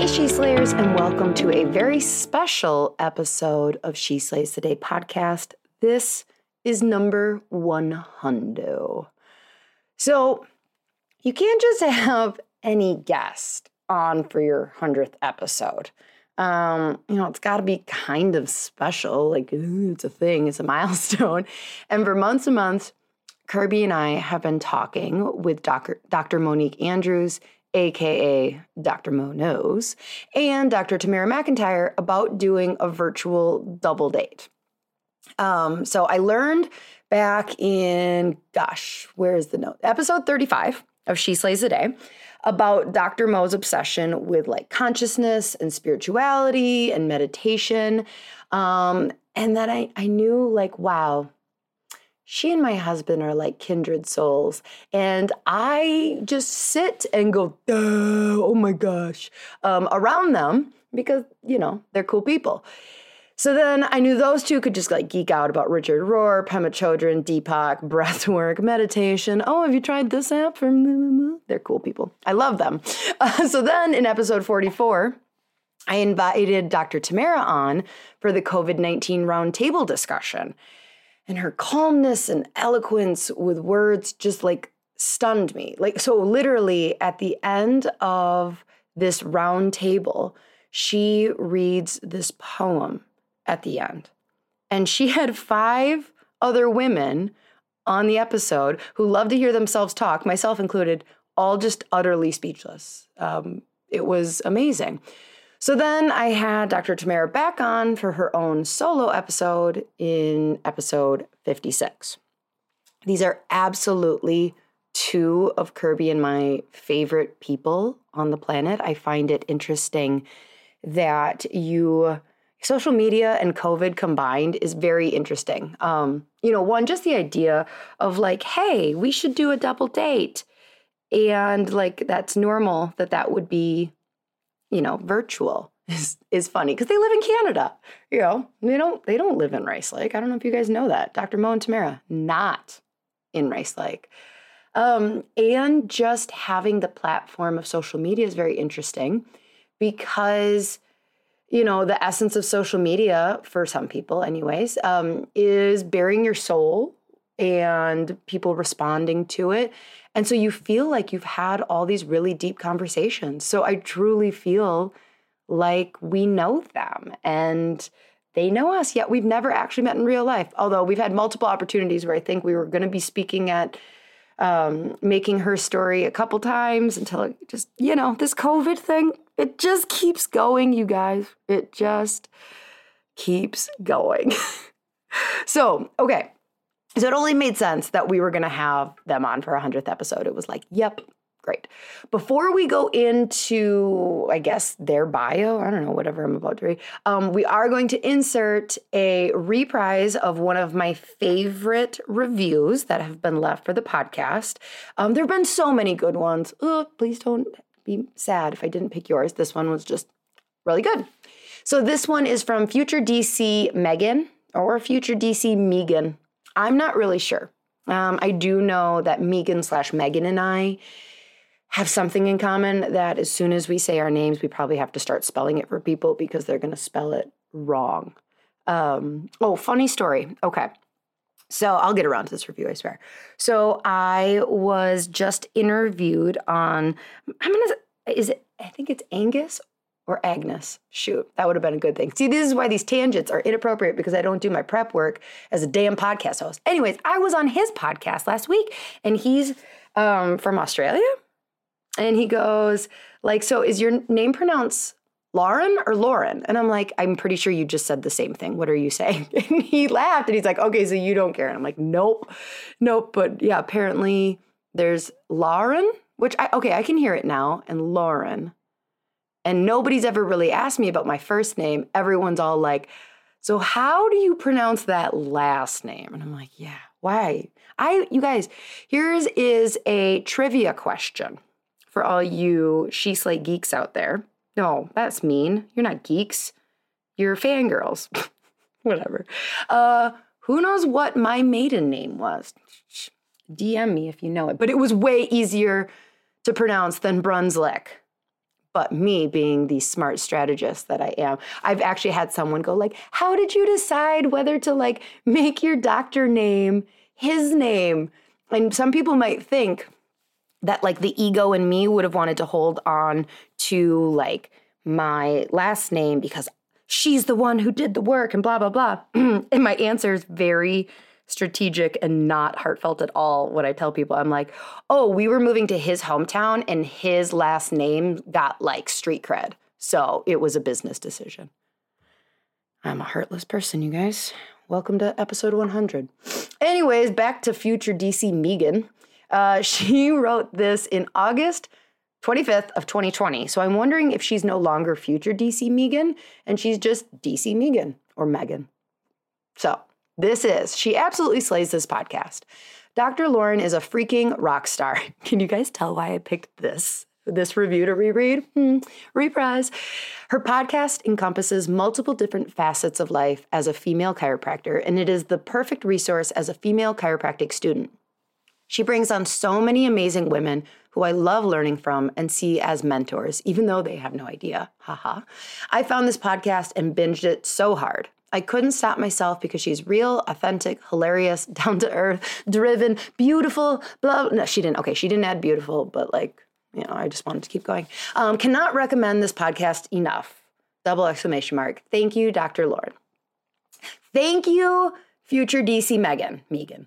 Hey, She Slayers, and welcome to a very special episode of She Slays Today podcast. This is number 100. So, you can't just have any guest on for your 100th episode. Um, you know, it's got to be kind of special. Like, ooh, it's a thing, it's a milestone. And for months and months, Kirby and I have been talking with Dr. Dr. Monique Andrews aka Dr. Mo Knows, and Dr. Tamara MacIntyre about doing a virtual double date. Um, so I learned back in, gosh, where is the note? Episode 35 of She Slays a Day about Dr. Mo's obsession with like consciousness and spirituality and meditation. Um, and that I, I knew like, wow, she and my husband are like kindred souls. And I just sit and go, oh my gosh, um, around them because, you know, they're cool people. So then I knew those two could just like geek out about Richard Rohr, Pema Chodron, Deepak, breathwork, meditation. Oh, have you tried this app? From they're cool people. I love them. Uh, so then in episode 44, I invited Dr. Tamara on for the COVID 19 roundtable discussion and her calmness and eloquence with words just like stunned me. Like, so literally at the end of this round table, she reads this poem at the end. And she had five other women on the episode who love to hear themselves talk, myself included, all just utterly speechless. Um, it was amazing. So then I had Dr. Tamara back on for her own solo episode in episode 56. These are absolutely two of Kirby and my favorite people on the planet. I find it interesting that you social media and COVID combined is very interesting. Um, you know, one, just the idea of like, hey, we should do a double date. And like, that's normal that that would be you know, virtual is is funny because they live in Canada. You know, they don't they don't live in Rice Lake. I don't know if you guys know that. Dr. Mo and Tamara not in Rice Lake. Um, and just having the platform of social media is very interesting because you know the essence of social media for some people anyways um, is bearing your soul and people responding to it and so you feel like you've had all these really deep conversations. So I truly feel like we know them and they know us, yet we've never actually met in real life. Although we've had multiple opportunities where I think we were going to be speaking at um, making her story a couple times until it just, you know, this COVID thing, it just keeps going, you guys. It just keeps going. so, okay, so it only made sense that we were going to have them on for a 100th episode. It was like, yep, great. Before we go into, I guess, their bio, I don't know, whatever I'm about to read, um, we are going to insert a reprise of one of my favorite reviews that have been left for the podcast. Um, there have been so many good ones. Please don't be sad if I didn't pick yours. This one was just really good. So this one is from Future DC Megan or Future DC Megan. I'm not really sure. Um, I do know that Megan slash Megan and I have something in common that as soon as we say our names, we probably have to start spelling it for people because they're going to spell it wrong. Um, oh, funny story. Okay. So I'll get around to this review, I swear. So I was just interviewed on, I'm gonna, is it, I think it's Angus or Agnes. Shoot, that would have been a good thing. See, this is why these tangents are inappropriate because I don't do my prep work as a damn podcast host. Anyways, I was on his podcast last week and he's um, from Australia. And he goes, like, so is your name pronounced Lauren or Lauren? And I'm like, I'm pretty sure you just said the same thing. What are you saying? And he laughed and he's like, okay, so you don't care. And I'm like, nope, nope. But yeah, apparently there's Lauren, which I, okay, I can hear it now, and Lauren. And nobody's ever really asked me about my first name. Everyone's all like, so how do you pronounce that last name? And I'm like, yeah, why? I, you guys, here's is a trivia question for all you she slate geeks out there. No, that's mean. You're not geeks. You're fangirls. Whatever. Uh, who knows what my maiden name was? DM me if you know it. But it was way easier to pronounce than Brunslick but me being the smart strategist that I am, I've actually had someone go like, "How did you decide whether to like make your doctor name his name?" And some people might think that like the ego in me would have wanted to hold on to like my last name because she's the one who did the work and blah blah blah. and my answer is very strategic and not heartfelt at all when I tell people. I'm like, oh, we were moving to his hometown and his last name got like street cred. So it was a business decision. I'm a heartless person, you guys. Welcome to episode 100. Anyways, back to future DC Megan. Uh, she wrote this in August 25th of 2020. So I'm wondering if she's no longer future DC Megan and she's just DC Megan or Megan. So this is, she absolutely slays this podcast. Dr. Lauryn is a freaking rock star. Can you guys tell why I picked this? This review to reread? Hmm, reprise. Her podcast encompasses multiple different facets of life as a female chiropractor, and it is the perfect resource as a female chiropractic student. She brings on so many amazing women who I love learning from and see as mentors, even though they have no idea. Haha. I found this podcast and binged it so hard. I couldn't stop myself because she's real, authentic, hilarious, down to earth, driven, beautiful, blah. No, she didn't. Okay, she didn't add beautiful, but like, you know, I just wanted to keep going. Um, cannot recommend this podcast enough. Double exclamation mark. Thank you, Dr. Lauryn. Thank you, future DC Megan. Megan.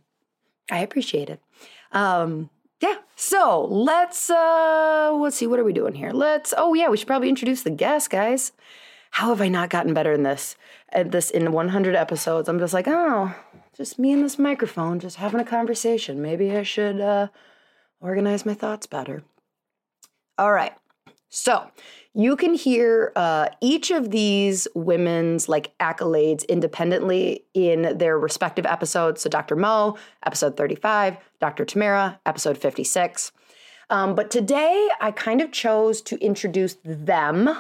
I appreciate it. Um, yeah. So let's uh let's see, what are we doing here? Let's oh yeah, we should probably introduce the guest, guys how have I not gotten better in this? At this in 100 episodes, I'm just like, oh, just me and this microphone, just having a conversation. Maybe I should uh, organize my thoughts better. All right. So you can hear uh, each of these women's like accolades independently in their respective episodes. So Dr. Mo, episode 35, Dr. Tamara, episode 56. Um, but today I kind of chose to introduce them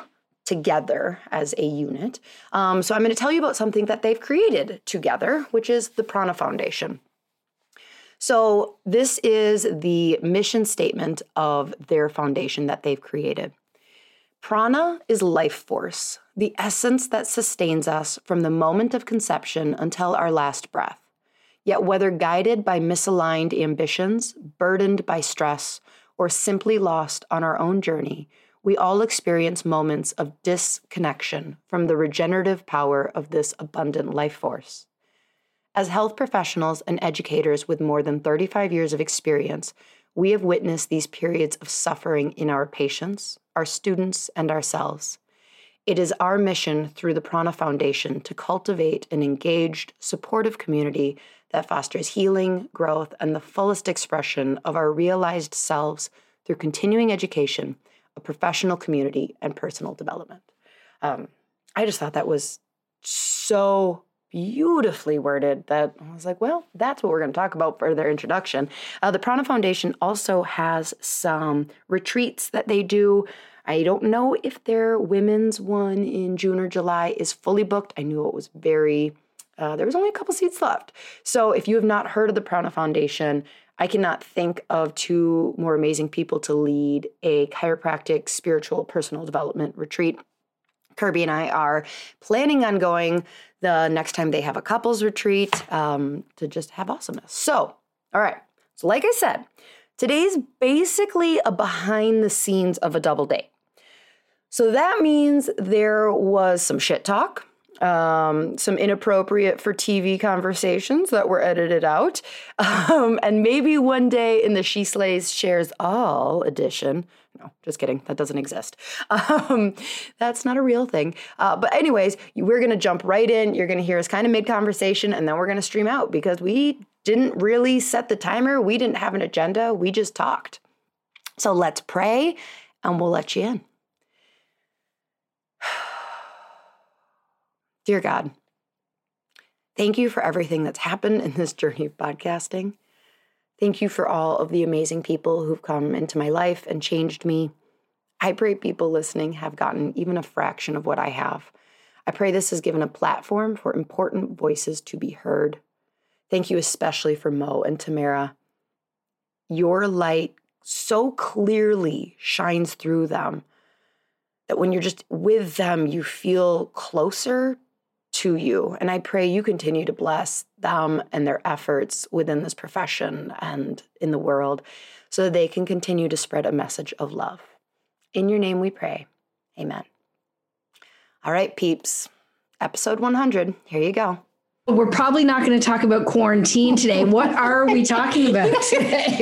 together as a unit. Um, so I'm going to tell you about something that they've created together, which is the Prana Foundation. So this is the mission statement of their foundation that they've created. Prana is life force, the essence that sustains us from the moment of conception until our last breath. Yet, whether guided by misaligned ambitions, burdened by stress, or simply lost on our own journey, we all experience moments of disconnection from the regenerative power of this abundant life force. As health professionals and educators with more than 35 years of experience, we have witnessed these periods of suffering in our patients, our students, and ourselves. It is our mission through the Prana Foundation to cultivate an engaged, supportive community that fosters healing, growth, and the fullest expression of our realized selves through continuing education a professional community, and personal development. Um, I just thought that was so beautifully worded that I was like, well, that's what we're going to talk about for their introduction. Uh, the Prana Foundation also has some retreats that they do. I don't know if their women's one in June or July is fully booked. I knew it was very, uh, there was only a couple seats left. So if you have not heard of the Prana Foundation, I cannot think of two more amazing people to lead a chiropractic spiritual personal development retreat. Kirby and I are planning on going the next time they have a couples retreat um, to just have awesomeness. So, all right. So, like I said, today's basically a behind the scenes of a double date. So that means there was some shit talk, um, some inappropriate for TV conversations that were edited out, um, and maybe one day in the She Slays Shares All edition. No, just kidding. That doesn't exist. Um, that's not a real thing. Uh, but, anyways, we're going to jump right in. You're going to hear us kind of mid conversation, and then we're going to stream out because we didn't really set the timer. We didn't have an agenda. We just talked. So, let's pray, and we'll let you in. Dear God, thank you for everything that's happened in this journey of podcasting. Thank you for all of the amazing people who've come into my life and changed me. I pray people listening have gotten even a fraction of what I have. I pray this has given a platform for important voices to be heard. Thank you especially for Mo and Tamara. Your light so clearly shines through them that when you're just with them, you feel closer to you. And I pray you continue to bless them and their efforts within this profession and in the world so that they can continue to spread a message of love. In your name we pray. Amen. All right, peeps. Episode 100. Here you go. We're probably not going to talk about quarantine today. What are we talking about today?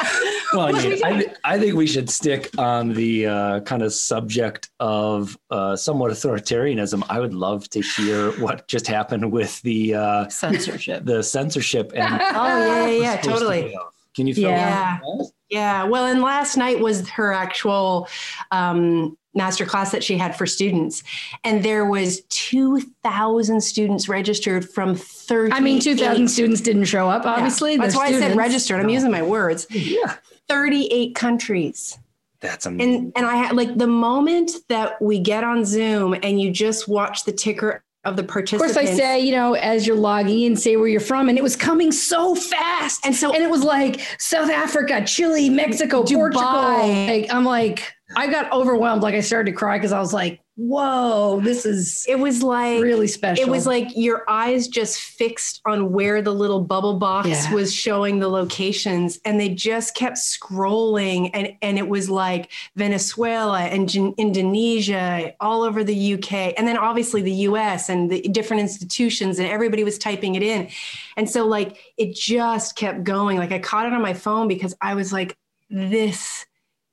well, I, mean, I, I, think we should stick on the uh, kind of subject of uh, somewhat authoritarianism. I would love to hear what just happened with the uh, censorship. The censorship and oh yeah, yeah, yeah totally. Can you feel yeah. that? Yeah. Well, and last night was her actual um, master class that she had for students and there was 2000 students registered from 30 i mean 2000 students didn't show up obviously yeah. that's why students. i said registered i'm using my words yeah 38 countries that's amazing and and i had like the moment that we get on zoom and you just watch the ticker of the participants. Of course, I say, you know, as you're logging in, say where you're from, and it was coming so fast, and so and it was like South Africa, Chile, Mexico, Dubai. Portugal. Like, I'm like, I got overwhelmed. Like I started to cry because I was like, whoa, this is it was like really special. It was like your eyes just fixed on where the little bubble box yeah. was showing the locations and they just kept scrolling and and it was like Venezuela and G- Indonesia all over the UK and then obviously the US and the different institutions and everybody was typing it in. And so like it just kept going. Like I caught it on my phone because I was like this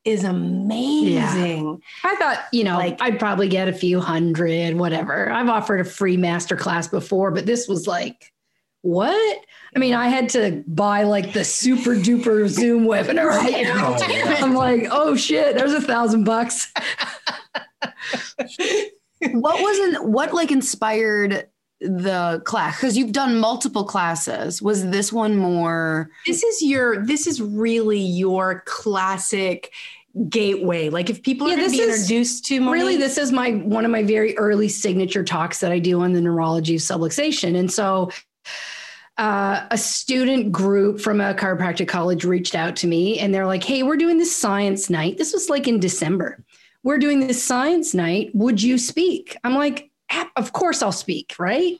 is amazing. Yeah. I thought, you know, like I'd probably get a few hundred, whatever. I've offered a free master class before, but this was like, what? I mean, I had to buy like the super duper Zoom webinar. Right? Oh, I'm like, oh shit, there's a thousand bucks. what wasn't what like inspired the class because you've done multiple classes was this one more this is your this is really your classic gateway. Like if people are yeah, going to be introduced to Monique, really this is my one of my very early signature talks that i do on the neurology of subluxation. And so uh, a student group from a chiropractic college reached out to me and they're like hey we're doing this science night. This was like in december. We're doing this science night. Would you speak? I'm like of course I'll speak, right?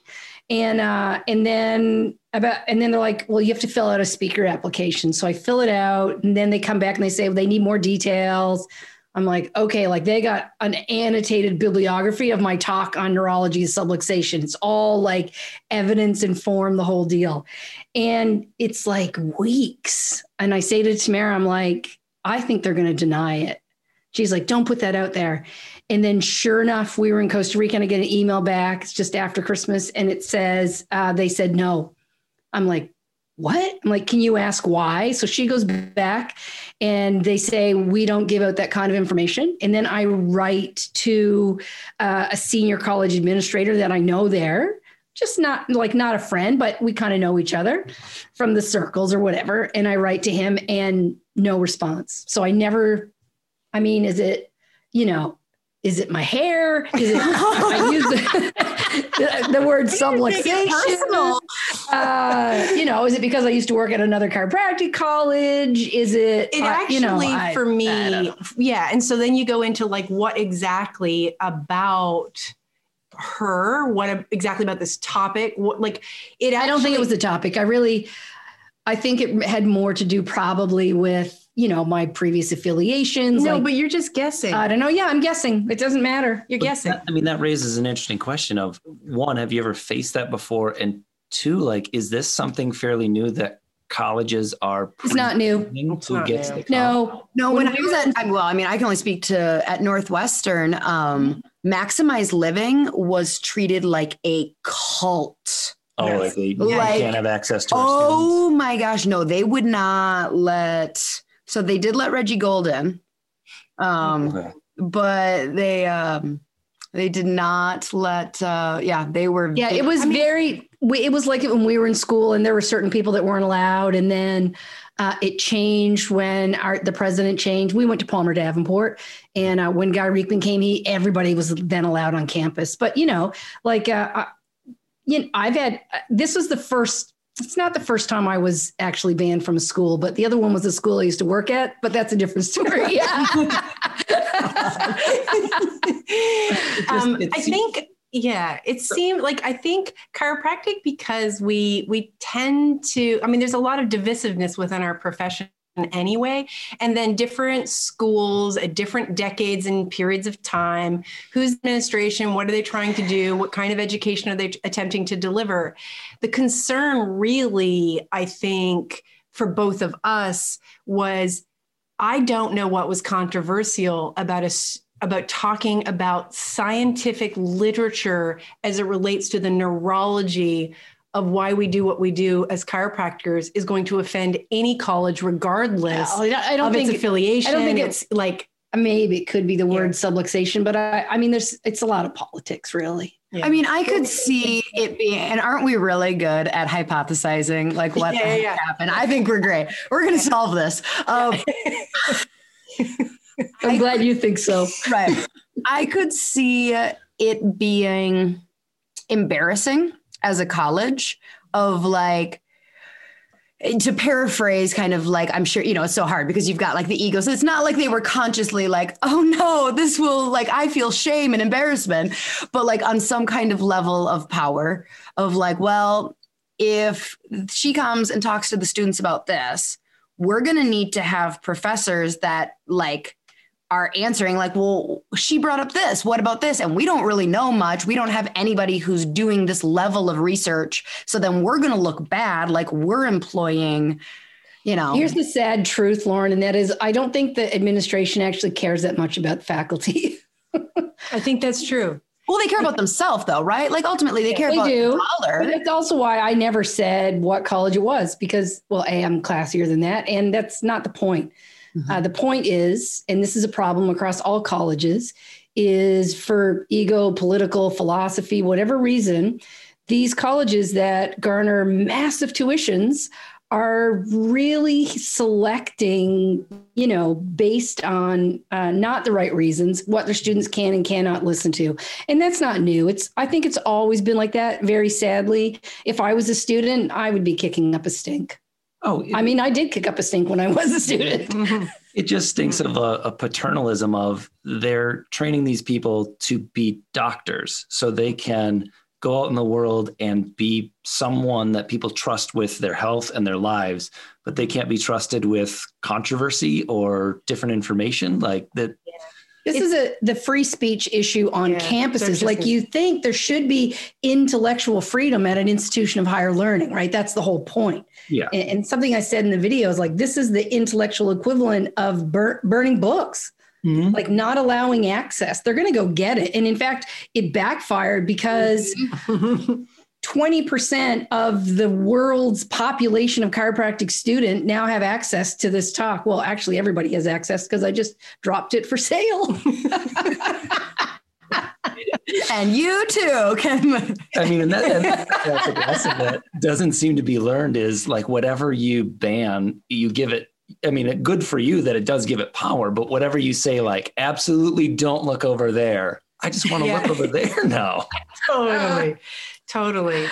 And uh, and then about and then they're like, well, you have to fill out a speaker application. So I fill it out, and then they come back and they say well, they need more details. I'm like, okay, like they got an annotated bibliography of my talk on neurology of subluxation. It's all like evidence informed, the whole deal. And it's like weeks. And I say to Tamara, I'm like, I think they're going to deny it. She's like, don't put that out there. And then, sure enough, we were in Costa Rica and I get an email back it's just after Christmas and it says, uh, they said no. I'm like, what? I'm like, can you ask why? So she goes back and they say, we don't give out that kind of information. And then I write to uh, a senior college administrator that I know there, just not like not a friend, but we kind of know each other from the circles or whatever. And I write to him and no response. So I never, I mean, is it, you know, is it my hair? Is it I use the, the word subluxation. Uh, you know, is it because I used to work at another chiropractic college? Is it? It uh, actually, you know, I- for me, yeah. And so then you go into like what exactly about her? What exactly about this topic? What like it? I don't think it was the topic. I really, I think it had more to do probably with you know my previous affiliations. No, like, but you're just guessing. I don't know. Yeah, I'm guessing. It doesn't matter. you're But guessing. that- I mean, that raises an interesting question of one, have you ever faced that before? And two, like, is this something fairly new that colleges are It's not new. It's who not gets new. the college? No, No, When when, I was at I- well, I mean, I can only speak to at Northwestern. Um, maximized living was treated like a cult. Oh, Yes. like they Like, can't have access to our students. Oh my gosh, no, they would not let. So they did let Reggie Golden, um, Okay. but they um, they did not let. Uh, yeah, they were. yeah, it was I mean, very. We, it was like when we were in school, and there were certain people that weren't allowed, and then uh, it changed when our the president changed. We went to Palmer Davenport, and uh, when Guy Riekeman came, he everybody was then allowed on campus. But you know, like uh, uh, you know, I've had this was the first. It's not the first time I was actually banned from a school, but the other one was a school I used to work at. But that's a different story. Yeah. um, I think yeah, it seemed like I think chiropractic because we we tend to. I mean, there's a lot of divisiveness within our profession anyway, and then different schools at different decades and periods of time. Who's administration? What are they trying to do? What kind of education are they attempting to deliver? The concern, really, I think, for both of us was I don't know what was controversial about us about talking about scientific literature as it relates to the neurology of why we do what we do as chiropractors is going to offend any college regardless I don't- I don't of think its affiliation. I don't think it's like maybe it could be the word subluxation, but I, I mean, there's it's a lot of politics, really. yeah. I mean, I could see it being, and aren't we really good at hypothesizing like what Yeah, yeah, yeah. happened? I think we're great. We're going to solve this. Um, I'm glad you think so. right. I could see it being embarrassing as a college of like, to paraphrase kind of like i'm sure you know it's so hard because you've got like the ego. So it's not like they were consciously like oh no this will like i feel shame and embarrassment but like on some kind of level of power of like well if she comes and talks to the students about this we're going to need to have professors that like are answering like well she brought up this what about this and we don't really know much we don't have anybody who's doing this level of research so then we're going to look bad like we're employing you know Here's the sad truth, Lauryn, and that is I don't think the administration actually cares that much about faculty. I think that's true. well they care about themselves though right like ultimately they care They about do. the But dollar that's also why I never said what college it was because, well, A, I'm classier than that. And that's not the point. Mhm. Uh, the point is, and this is a problem across all colleges, is for ego, political, philosophy, whatever reason, these colleges that garner massive tuitions are really selecting, you know, based on uh, not the right reasons, what their students can and cannot listen to. And that's not new. It's, I think it's always been like that, very sadly. If I was a student, I would be kicking up a stink. Oh, it, I mean, I did kick up a stink when I was a student. it just stinks of a, a paternalism of they're training these people to be doctors so they can go out in the world and be someone that people trust with their health and their lives, but they can't be trusted with controversy or different information like that. This is a the free speech issue on Yeah, campuses. Like you think there should be intellectual freedom at an institution of higher learning, right? That's the whole point. Yeah. And, and something I said in the video is like this is the intellectual equivalent of bur- burning books. Mm-hmm. like not allowing access. They're going to go get it. And in fact, it backfired because 20% of the world's population of chiropractic student now have access to this talk. Well, actually, everybody has access because I just dropped it for sale. and you too can I mean, and, that, and that's a lesson that doesn't seem to be learned is like whatever you ban, you give it. I mean, it, good for you that it does give it power, but whatever you say, like absolutely don't look over there. I just want to yeah. look over there now. totally. Totally.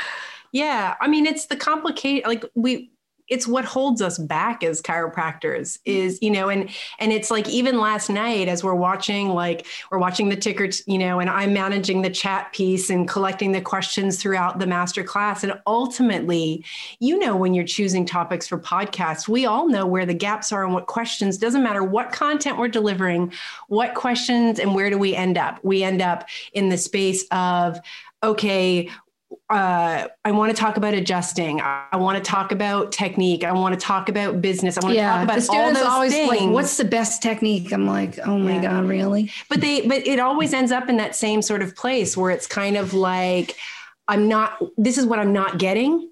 Yeah. I mean, it's the complicated, like we, it's what holds us back as chiropractors is you know and and it's like even last night as we're watching like we're watching the ticker you know and i'm managing the chat piece and collecting the questions throughout the master class and ultimately you know when you're choosing topics for podcasts we all know where the gaps are and what questions doesn't matter what content we're delivering what questions and where do we end up we end up in the space of okay uh, I want to talk about adjusting. I, want to talk about technique. I want to talk about business. I want yeah, to talk about the students all those always things. like, what's the best technique? I'm like, oh my yeah. god, really? But they, but it always ends up in that same sort of place where it's kind of like, I'm not. This is what I'm not getting.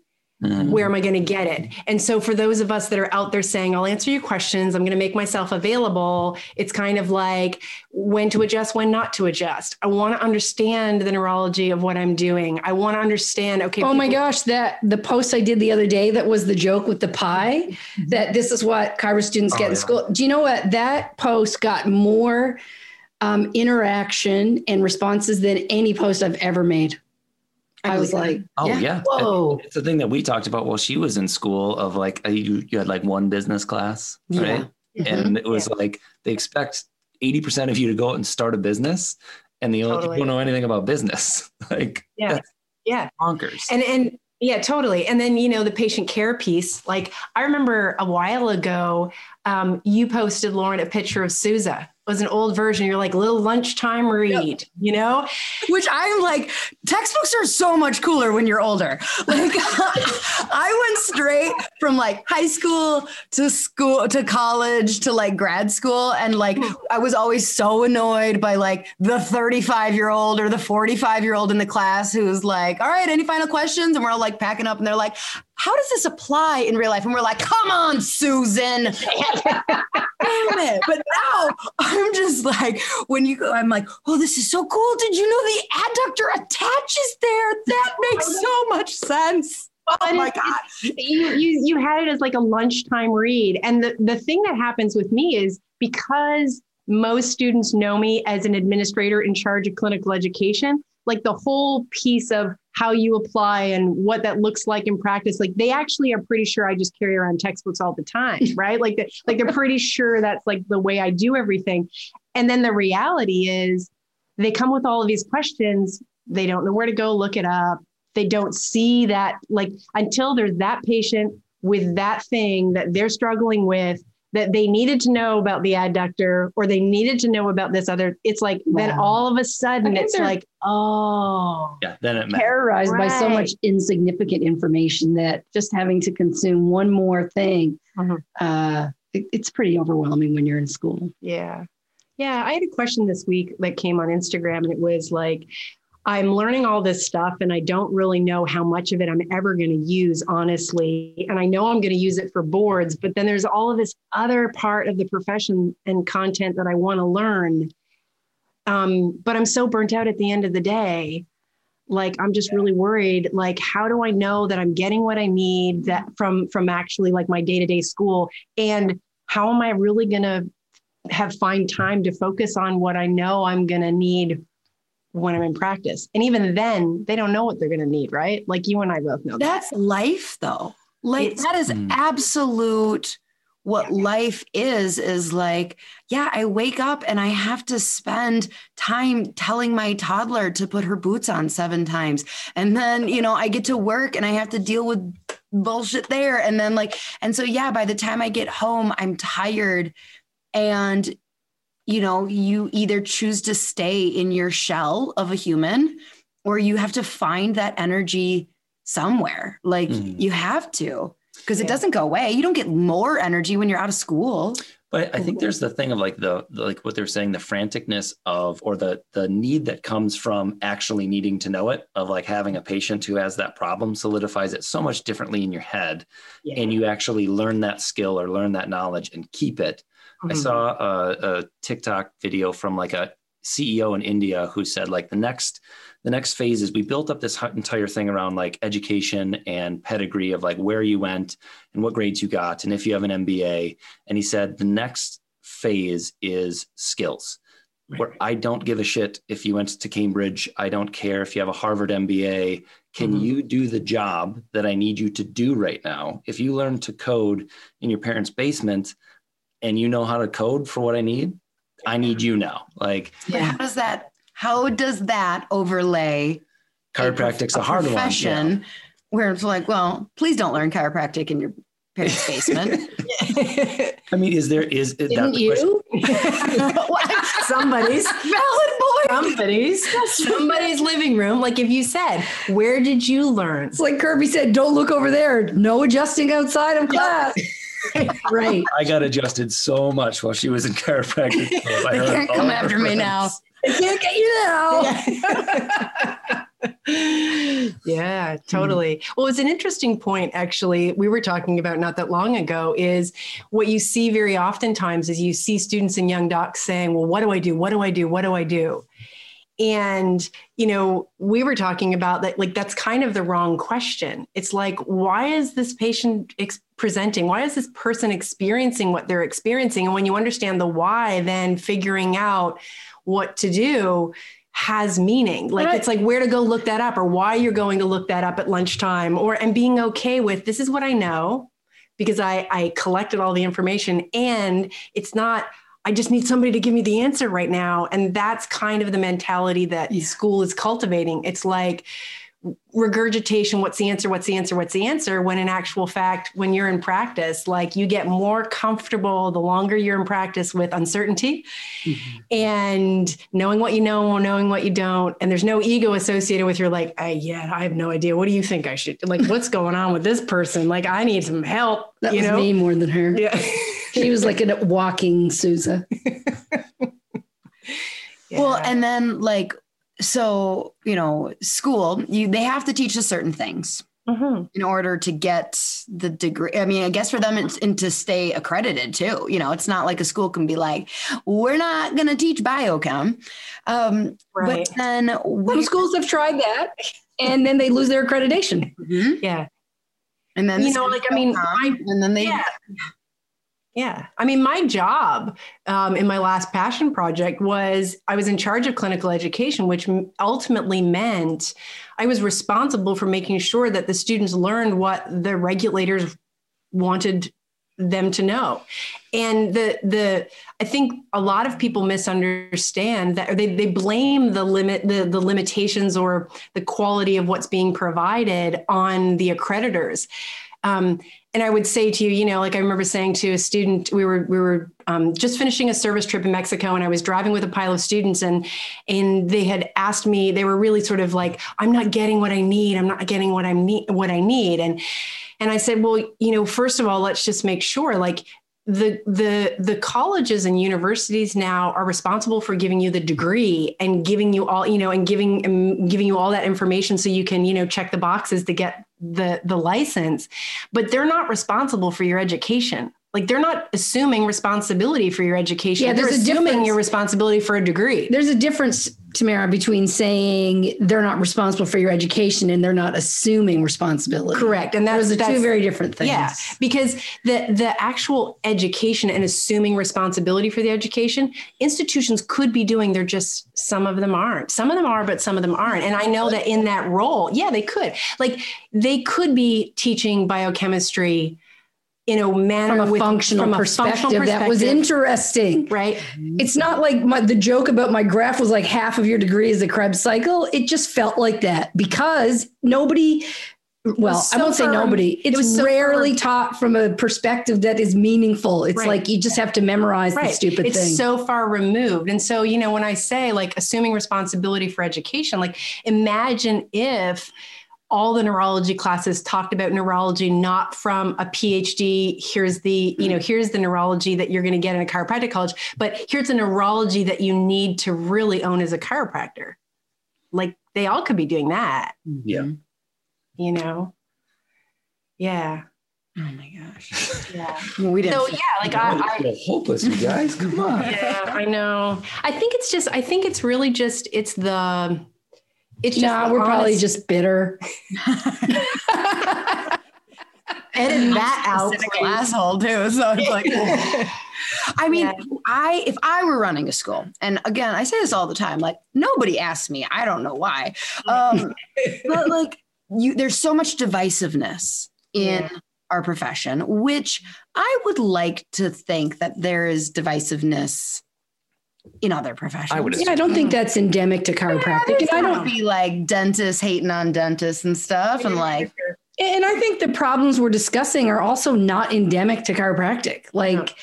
Mm-hmm. Where am I going to get it? And so, for those of us that are out there saying, I'll answer your questions, I'm going to make myself available, it's kind of like when to adjust, when not to adjust. I want to understand the neurology of what I'm doing. I want to understand, okay. Oh people- my gosh, that the post I did the other day that was the joke with the pie, mm-hmm. that this is what chiro students oh, get in yeah. school. Do you know what? That post got more um, interaction and responses than any post I've ever made. I was like, oh yeah, yeah. whoa! It's the thing that we talked about while she was in school. Of like, you you had like one business class, right? Yeah. Mm-hmm. And it was yeah. like they expect eighty percent of you to go out and start a business, and the only totally. don't know anything about business. like, yeah, yeah, bonkers. And and yeah, totally. And then you know the patient care piece. Like I remember a while ago, um, you posted Lauryn a picture of Sousa was an old version. You're like little lunchtime read, yep. you know? Which I'm like, textbooks are so much cooler when you're older. Like I went straight from like high school to school to college to like grad school. And like hmm. I was always so annoyed by like the 35 year old or the 45 year old in the class who's like, all right, any final questions? And we're all like packing up and they're like, how does this apply in real life? And we're like, come on, Susan. Damn it. But now I'm just like, when you go, I'm like, oh, this is so cool. Did you know the adductor attaches there? That makes so much sense. Oh my God. You, you, you had it as like a lunchtime read. And the, the thing that happens with me is because most students know me as an administrator in charge of clinical education, like the whole piece of how you apply and what that looks like in practice. Like they actually are pretty sure i just carry around textbooks all the time right? Like the, like they're pretty sure that's like the way i do everything. And then the reality is they come with all of these questions. They don't know where to go look it up. They don't see that like until there's that patient with that thing that they're struggling with that they needed to know about the adductor or they needed to know about this other it's like wow. then all of a sudden it's like oh yeah then it terrorized right. by so much insignificant information that just having to consume one more thing mm-hmm. uh, it, it's pretty overwhelming when you're in school yeah yeah i had a question this week that came on instagram and it was like I'm learning all this stuff and I don't really know how much of it I'm ever going to use, honestly. And I know I'm going to use it for boards, but then there's all of this other part of the profession and content that I want to learn. Um, but I'm so burnt out at the end of the day. Like I'm just really worried. Like, how do I know that I'm getting what I need that from from actually like my day to day school? And how am I really going to have find time to focus on what I know I'm going to need when I'm in practice. And even then, they don't know what they're going to need, right? Like you and I both know. That's that. life, though. Like it's, that is mm. absolute what yeah. life is is like yeah i wake up and i have to spend time telling my toddler to put her boots on seven times and then you know i get to work and i have to deal with bullshit there and then like and so yeah by the time i get home i'm tired and you know, you either choose to stay in your shell of a human or you have to find that energy somewhere. Like mm. you have to, because yeah. it doesn't go away. You don't get more energy when you're out of school. But I think there's the thing of like the, the like what they're saying, the franticness of or the the need that comes from actually needing to know it, of like having a patient who has that problem solidifies it so much differently in your head. Yeah. And you actually learn that skill or learn that knowledge and keep it Mm-hmm. I saw a, a TikTok video from like a CEO in India who said like the next the next phase is we built up this entire thing around like education and pedigree of like where you went and what grades you got and if you have an MBA and he said the next phase is skills where I don't give a shit if you went to Cambridge. I don't care if you have a Harvard MBA. Can mm-hmm. you do the job that I need you to do right now? If you learn to code in your parents' basement and you know how to code for what I need, I need you now. Like, yeah. how does that? How does that overlay? Chiropractic's a, a, a hard profession one. Yeah. Where it's like, well, please don't learn chiropractic in your parents' basement. I mean, is there is Didn't that you? somebody's valid point. Somebody's somebody's living room. Like if you said, where did you learn? It's like Kirby said, don't look over there. No adjusting outside of class. right. I got adjusted so much while she was in chiropractic. I can't come after me now. I can't get you now. yeah, totally. Well, it's an interesting point, actually. We were talking about not that long ago is what you see very oftentimes is you see students and young docs saying, Well, what do I do? What do I do? What do I do? And, you know, we were talking about that, like, that's kind of the wrong question. It's like, why is this patient ex- presenting? Why is this person experiencing what they're experiencing? And when you understand the why, then figuring out what to do has meaning. Like it's like where to go look that up or why you're going to look that up at lunchtime or and being okay with this is what I know because I I collected all the information and it's not I just need somebody to give me the answer right now. And that's kind of the mentality that yeah. school is cultivating. It's like regurgitation what's the answer what's the answer what's the answer? When in actual fact when you're in practice like you get more comfortable the longer you're in practice with uncertainty mm-hmm. and knowing what you know knowing what you don't. And there's no ego associated with your like I, yeah i have no idea. What do you think i should like what's going on with this person? Like i need some help that you was know? me more than her. Yeah she was like a walking sousa yeah. well and then like so you know school you they have to teach us certain things mm-hmm. in order to get the degree i mean i guess for them it's and to stay accredited too you know it's not like a school can be like we're not going to teach biochem um, right. but then some schools have tried that and then they lose their accreditation mm-hmm. yeah and then you know like i mean I, and then they yeah. Yeah. I mean, my job um, in my last passion project was I was in charge of clinical education, which ultimately meant I was responsible for making sure that the students learned what the regulators wanted them to know. And the the I think a lot of people misunderstand that they, they blame the limit the, the limitations or the quality of what's being provided on the accreditors. Um, and I would say to you, you know, like I remember saying to a student, we were we were um, just finishing a service trip in Mexico, and I was driving with a pile of students, and and they had asked me, they were really sort of like, I'm not getting what I need, I'm not getting what I need, what I need, and and I said, well, you know, first of all, let's just make sure, like the the the colleges and universities now are responsible for giving you the degree and giving you all you know and giving and giving you all that information so you can you know check the boxes to get the the license but they're not responsible for your education like they're not assuming responsibility for your education. Yeah, they're assuming your responsibility for a degree. There's a difference, Tamara, between saying they're not responsible for your education and they're not assuming responsibility. Correct, and that, that's, that's two very different things. Yeah, because the the actual education and assuming responsibility for the education, institutions could be doing. They're just some of them aren't. Some of them are, but some of them aren't. And I know that in that role, yeah, they could. Like they could be teaching biochemistry in a manner from a with, functional, from perspective, a functional perspective that was interesting. Right? It's not like my, the joke about my graph was like half of your degree is a krebs cycle. It just felt like that because nobody well so i won't say nobody. It's it so rarely far. taught from a perspective that is meaningful. It's right. like you just have to memorize right. the stupid it's thing. it's so far removed. And so you know when i say like assuming responsibility for education like imagine if all the neurology classes talked about neurology not from a phd here's the you know mm-hmm. here's the neurology that you're going to get in a chiropractic college but here's the neurology that you need to really own as a chiropractor like they all could be doing that mm-hmm. yeah you know yeah Oh my gosh. Yeah. we didn't. So yeah, like I, I hopeless, you guys. Come on. Yeah, I know. I think it's just. I think it's really just. It's the it's just nah, we're honest. probably just bitter. Edit that out, asshole too. So it's like, I mean, yeah. I if I were running a school, and again, I say this all the time, like nobody asks me. I don't know why. Um, but like you there's so much divisiveness in yeah. our profession, which I would like to think that there is divisiveness in other professions. I would. Yeah, I don't think that's endemic to chiropractic. Yeah, I don't be like dentists hating on dentists and stuff, and like. And I think the problems we're discussing are also not endemic to chiropractic, like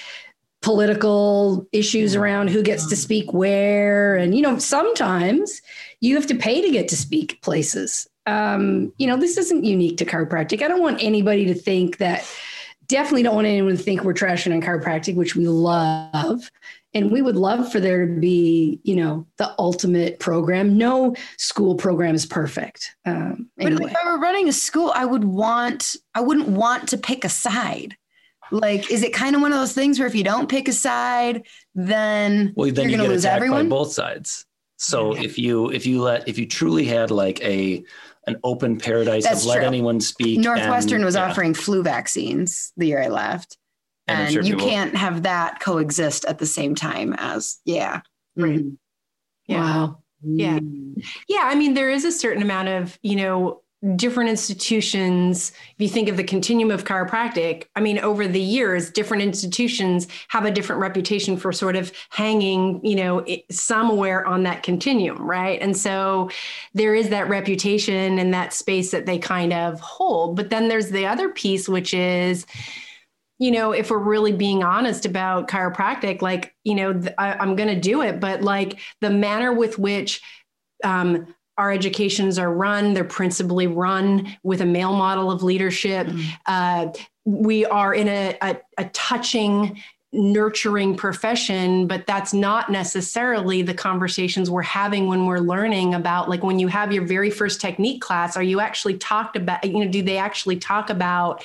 political issues around who gets to speak where, and you know, sometimes you have to pay to get to speak places. Um, you know, this isn't unique to chiropractic. I don't want anybody to think that. Definitely don't want anyone to think we're trashing on chiropractic, which we love and we would love for there to be you know the ultimate program no school program is perfect um, anyway. but if i were running a school i would want i wouldn't want to pick a side like is it kind of one of those things where if you don't pick a side then well then you're you going to lose everyone by both sides so yeah. if you if you let if you truly had like a an open paradise That's of let anyone speak northwestern and, was yeah. offering flu vaccines the year i left and, and you people... can't have that coexist at the same time as yeah. Right. Mm-hmm. yeah. Wow. Yeah. Yeah i mean there is a certain amount of you know different institutions if you think of the continuum of chiropractic i mean over the years different institutions have a different reputation for sort of hanging you know somewhere on that continuum right? And so there is that reputation and that space that they kind of hold. But then there's the other piece which is you know, if we're really being honest about chiropractic, like, you know, th- I, am going to do it, but like the manner with which um, our educations are run, they're principally run with a male model of leadership. Mm-hmm. Uh, we are in a, a, a touching nurturing profession but that's not necessarily the conversations we're having when we're learning about like when you have your very first technique class are you actually talked about you know do they actually talk about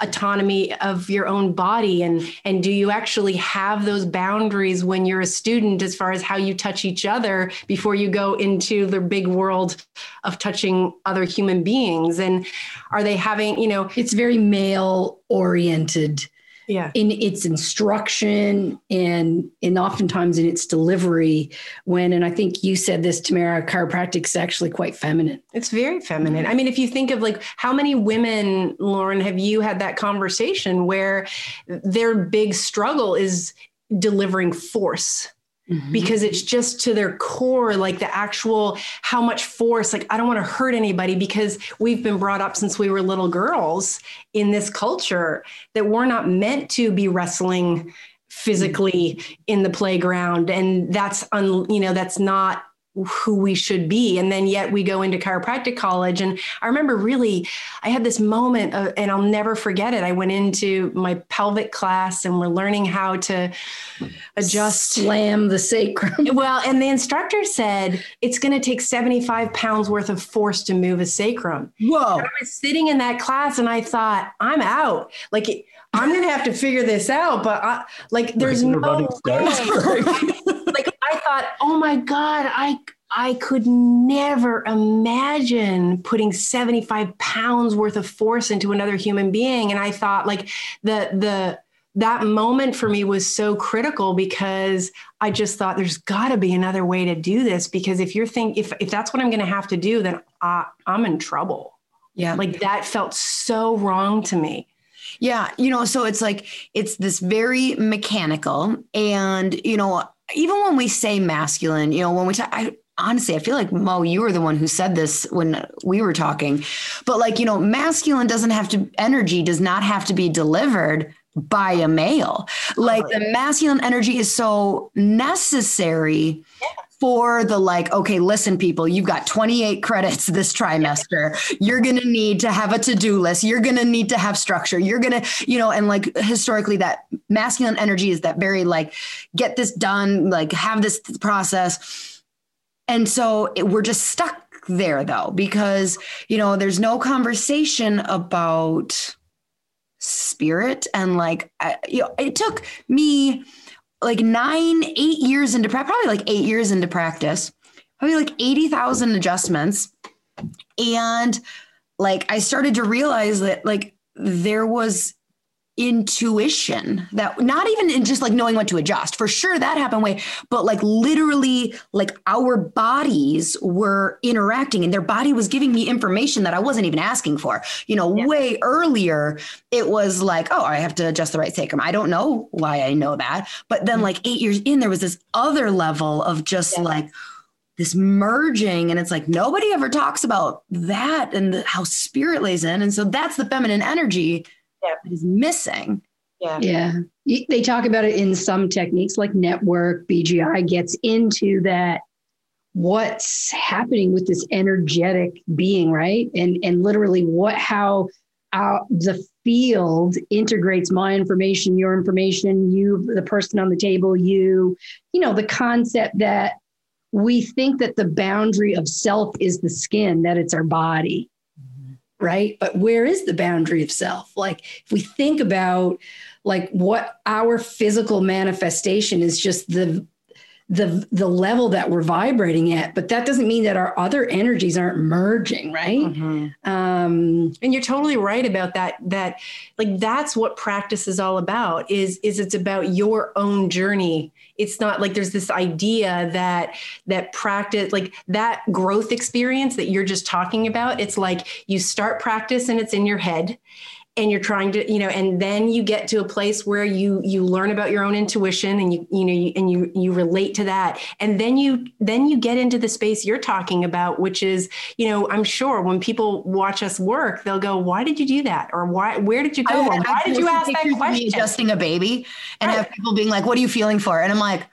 autonomy of your own body? And and do you actually have those boundaries when you're a student as far as how you touch each other before you go into the big world of touching other human beings? And are they having you know it's very male oriented yeah. in its instruction and and oftentimes in its delivery when and i think you said this tamara chiropractic is actually quite feminine it's very feminine i mean if you think of like how many women Lauryn have you had that conversation where their big struggle is delivering force Mm-hmm. because it's just to their core like the actual how much force like i don't want to hurt anybody because we've been brought up since we were little girls in this culture that we're not meant to be wrestling physically in the playground and that's un, you know that's not who we should be. And then yet we go into chiropractic college. And I remember really, I had this moment, of, and I'll never forget it. I went into my pelvic class and we're learning how to adjust. Slam the sacrum. Well, and the instructor said it's going to take 75 pounds worth of force to move a sacrum. Whoa. And I was sitting in that class and I thought, I'm out. Like, I'm going to have to figure this out. But I, like, there's no way. like, I thought, oh my God, I I could never imagine putting 75 pounds worth of force into another human being. And I thought like the the that moment for me was so critical because I just thought there's got to be another way to do this because if you're think if if that's what I'm going to have to do, then I, I'm in trouble. Yeah, like that felt so wrong to me. Yeah, you know, so it's like it's this very mechanical, and you know, even when we say masculine, you know, when we talk, I honestly, I feel like Mo, you were the one who said this when we were talking, but like, you know, masculine doesn't have to, energy does not have to be delivered by a male. Like the masculine energy is so necessary. For the like, okay, listen, people, you've got 28 credits this trimester. You're going to need to have a to do list. You're going to need to have structure. You're going to, you know, and like historically, that masculine energy is that very like, get this done, like, have this process and so it, we're just stuck there though, because, you know, there's no conversation about spirit. And like, I, you know, it took me like nine, eight years into probably like eight years into practice, probably like 80,000 adjustments. And like, I started to realize that like there was intuition that not even in just like knowing what to adjust for sure that happened way but like literally like our bodies were interacting and their body was giving me information that i wasn't even asking for you know yeah. way earlier it was like oh i have to adjust the right sacrum i don't know why i know that but then mm-hmm. like eight years in there was this other level of just yeah. like this merging and it's like nobody ever talks about that and the, how spirit lays in and so that's the feminine energy yeah. that is missing. Yeah. Yeah. They talk about it in some techniques like network bgi gets into that what's happening with this energetic being right? And and literally what how uh, the field integrates my information your information you the person on the table you. You know the concept that we think that the boundary of self is the skin, that it's our body. Right? But where is the boundary of self? Like, if we think about like what our physical manifestation is just the the the level that we're vibrating at but that doesn't mean that our other energies aren't merging right mm-hmm. um, and you're totally right about that that like that's what practice is all about is is it's about your own journey it's not like there's this idea that that practice like that growth experience that you're just talking about it's like you start practice and it's in your head and you're trying to you know and then you get to a place where you you learn about your own intuition and you you know you, and you you relate to that. And then you then you get into the space you're talking about which is you know i'm sure when people watch us work they'll go why did you do that? Or why where did you go? Or why did you ask that question? adjusting a baby and right. have people being like what are you feeling for? And i'm like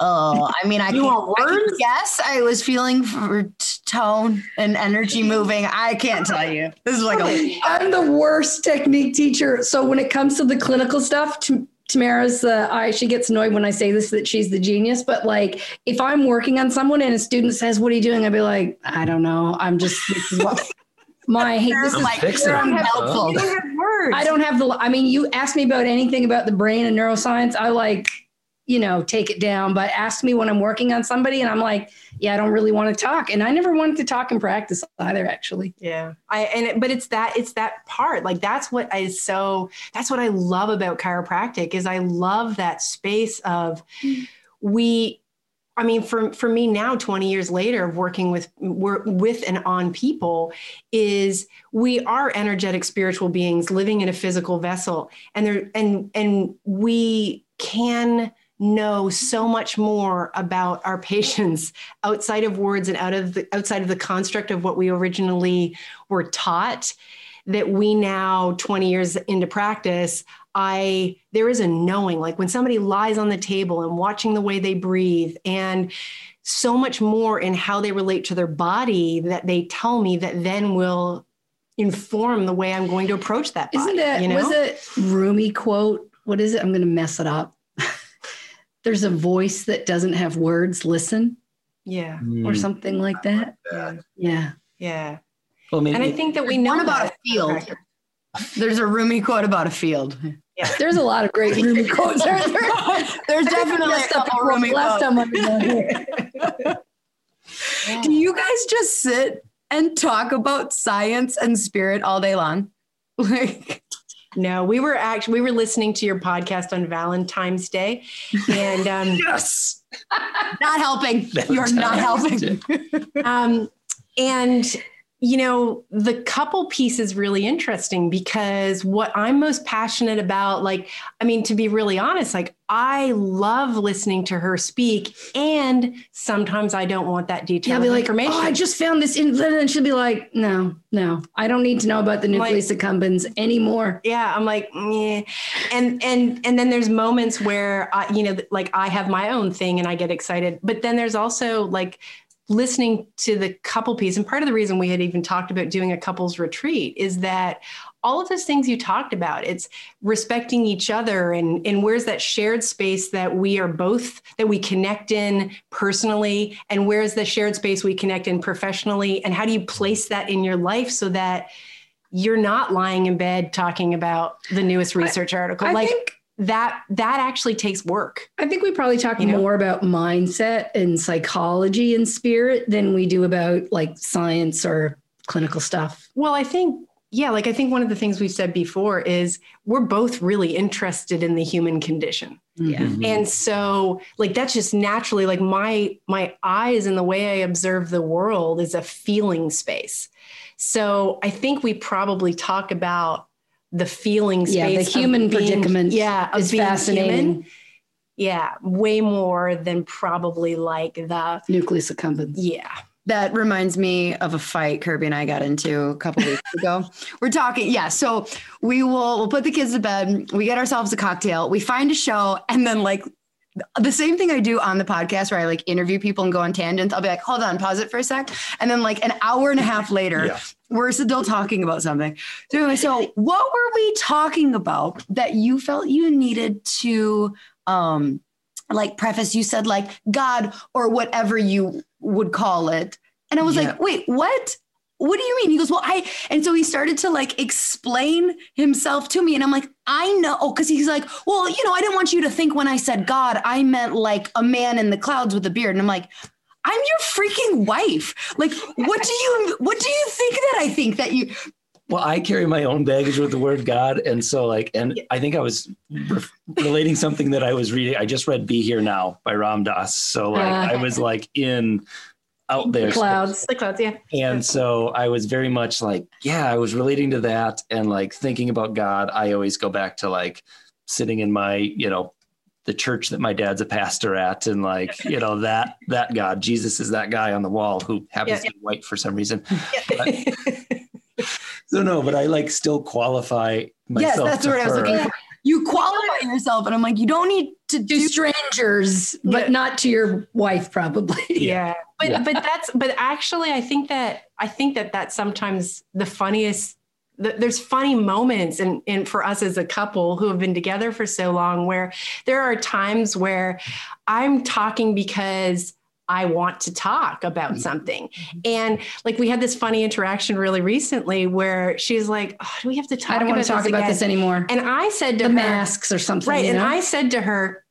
Oh, I mean, I you want words? Yes, I was feeling for tone and energy moving. I can't tell you. This is like a. I'm the worst technique teacher. So when it comes to the clinical stuff, Tamara's the I. She gets annoyed when I say this that she's the genius. But like, if I'm working on someone and a student says, "What are you doing?" I'd be like, "I don't know. I'm just." my this is like helpful. I don't have the. I mean, you ask me about anything about the brain and neuroscience. I like you know, take it down, but ask me when I'm working on somebody and I'm like, yeah, I don't really want to talk. And I never wanted to talk in practice either, actually. Yeah. I, and, it, but it's that, it's that part. Like that's what is so, that's what I love about chiropractic is I love that space of mm-hmm. we, I mean, for, for me now, 20 years later of working with, with and on people is we are energetic spiritual beings living in a physical vessel and there, and, and we can, know so much more about our patients outside of words and out of the outside of the construct of what we originally were taught that we now 20 years into practice i there is a knowing. Like when somebody lies on the table and watching the way they breathe and so much more in how they relate to their body that they tell me that then will inform the way i'm going to approach that body, isn't it you know? was it rumi quote? What is it? I'm going to mess it up there's a voice that doesn't have words listen yeah. mm. or something like that. yeah yeah. Yeah. Well, maybe, and i think that we know about a field? There's a Rumi quote about a field. Yeah there's a lot of great Rumi quotes. There, there's definitely a couple Rumi quotes. do you guys just sit and talk about science and spirit all day long? Like no, we were actually we were listening to your podcast on Valentine's Day, and um, yes, not helping. You're not helping. um, and you know, the couple piece is really interesting because what I'm most passionate about, like, I mean, to be really honest, like, I love listening to her speak, and sometimes I don't want that detail. Yeah, be like, information. Oh, I just found this, in, and she'll be like, no, no, I don't need to know about the nucleus like, accumbens anymore. Yeah, I'm like, yeah, and and and then there's moments where I, you know, like I have my own thing and I get excited, but then there's also like listening to the couple piece and part of the reason we had even talked about doing a couples retreat is that all of those things you talked about it's respecting each other and and where's that shared space that we are both that we connect in personally and where's the shared space we connect in professionally and how do you place that in your life so that you're not lying in bed talking about the newest research article? I, I like think- that that actually takes work. I think we probably talk you know? more about mindset and psychology and spirit than we do about like science or clinical stuff. Well, I think yeah, like I think one of the things we've said before is we're both really interested in the human condition. Yeah. Mhm. And so like that's just naturally like my my eyes and the way I observe the world is a feeling space. So I think we probably talk about the feeling space. Yeah, the human being- predicament yeah, of is fascinating. human. Yeah, way more than probably like the Nucleus accumbens. yeah. That reminds me of a fight Kirby and I got into a couple weeks ago. We're talking, yeah. So we will we'll put the kids to bed. We get ourselves a cocktail. We find a show, and then like the same thing I do on the podcast where I like interview people and go on tangents. I'll be like, hold on, pause it for a sec, and then like an hour and a half later, Yeah. we're still talking about something. So anyway, so what were we talking about that you felt you needed to um like preface? You said like God or whatever you would call it. And I was Yeah. like, wait, what? What do you mean? He goes, well, I, and so he started to like explain himself to me. And I'm like, I know. Oh, cause he's like, well, you know, I didn't want you to think when I said God, I meant like a man in the clouds with a beard. And I'm like, I'm your freaking wife. Like, what do you, what do you think that I think that you, Well, I carry my own baggage with the word God. And so, like, and I think I was re- relating something that I was reading. I just read Be Here Now by Ram Dass. So, like, Uh. I was like in out there. Clouds. The clouds, yeah. And so I was very much like, yeah, I was relating to that and like thinking about God. I always go back to like sitting in my, you know, the church that my dad's a pastor at and like, you know, that that God, Jesus is that guy on the wall who happens Yeah. to be white for some reason. So no, but I like still qualify myself. yes, that's what I was looking for. You qualify yourself. And I'm like, you don't need to To do strangers, but Yeah. not to your wife, probably. yeah but Yeah. but that's but actually i think that i think that that's sometimes the funniest th- there's funny moments and and for us as a couple who have been together for so long where there are times where i'm talking because I want to talk about mm-hmm. something. Mm-hmm. And like we had this funny interaction really recently where she's like, oh, do we have to talk I don't about want to talk this about again?" this anymore. And I said to The her, masks or something. Right. you And? I said to her,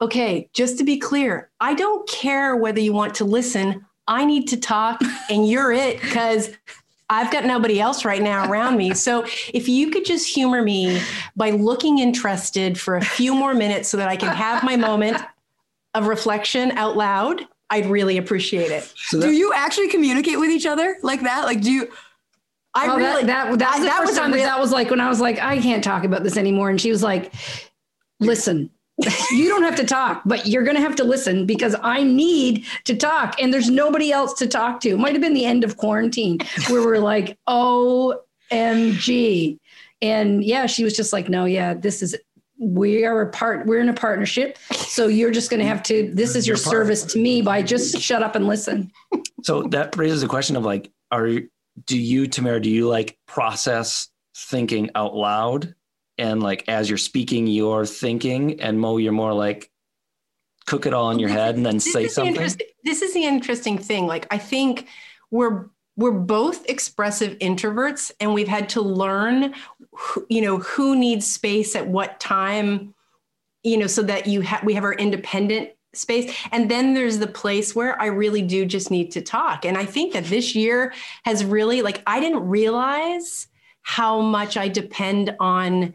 okay, just to be clear, I don't care whether you want to listen. I need to talk and you're it because I've got nobody else right now around me. So if you could just humor me by looking interested for a few more minutes so that I can have my moment of reflection out loud, I'd really appreciate it. So do you actually communicate with each other like that? Like, do you, I Oh, really, that, that, that was the that first was time real- that, that was like when I was like, I can't talk about this anymore. And she was like, listen, you don't have to talk, but you're going to have to listen because I need to talk. And there's nobody else to talk to. It might have been the end of quarantine where we're like, OMG. And yeah, she was just like, no, yeah, this is, we are a part, we're in a partnership. So you're just going to have to, this is your Your service to me by just shut up and listen. so that raises a question of like, are do you, Tamara, do you like process thinking out loud? And like as you're speaking, you're thinking, and Mo, you're more like cook it all in your head and then this say is the something. This is the interesting thing. Like I think we're we're both expressive introverts, and we've had to learn, who, you know, who needs space at what time, you know, so that you have we have our independent space. And then there's the place where i really do just need to talk. And i think that this year has really like i didn't realize how much i depend on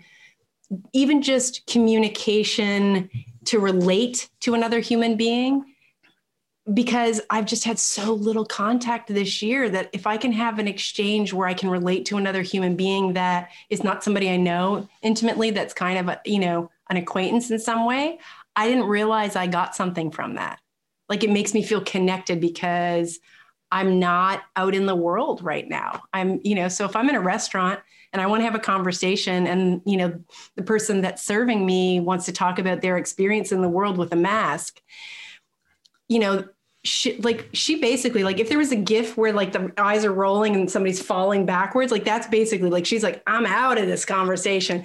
even just communication to relate to another human being because I've just had so little contact this year that if I can have an exchange where I can relate to another human being that is not somebody I know intimately, that's kind of a, you know, an acquaintance in some way, I didn't realize I got something from that. Like it makes me feel connected because I'm not out in the world right now. I'm, you know, so if I'm in a restaurant and I want to have a conversation and, you know, the person that's serving me wants to talk about their experience in the world with a mask, you know, she, like she basically like if there was a gif where like the eyes are rolling and somebody's falling backwards like that's basically like she's like i'm out of this conversation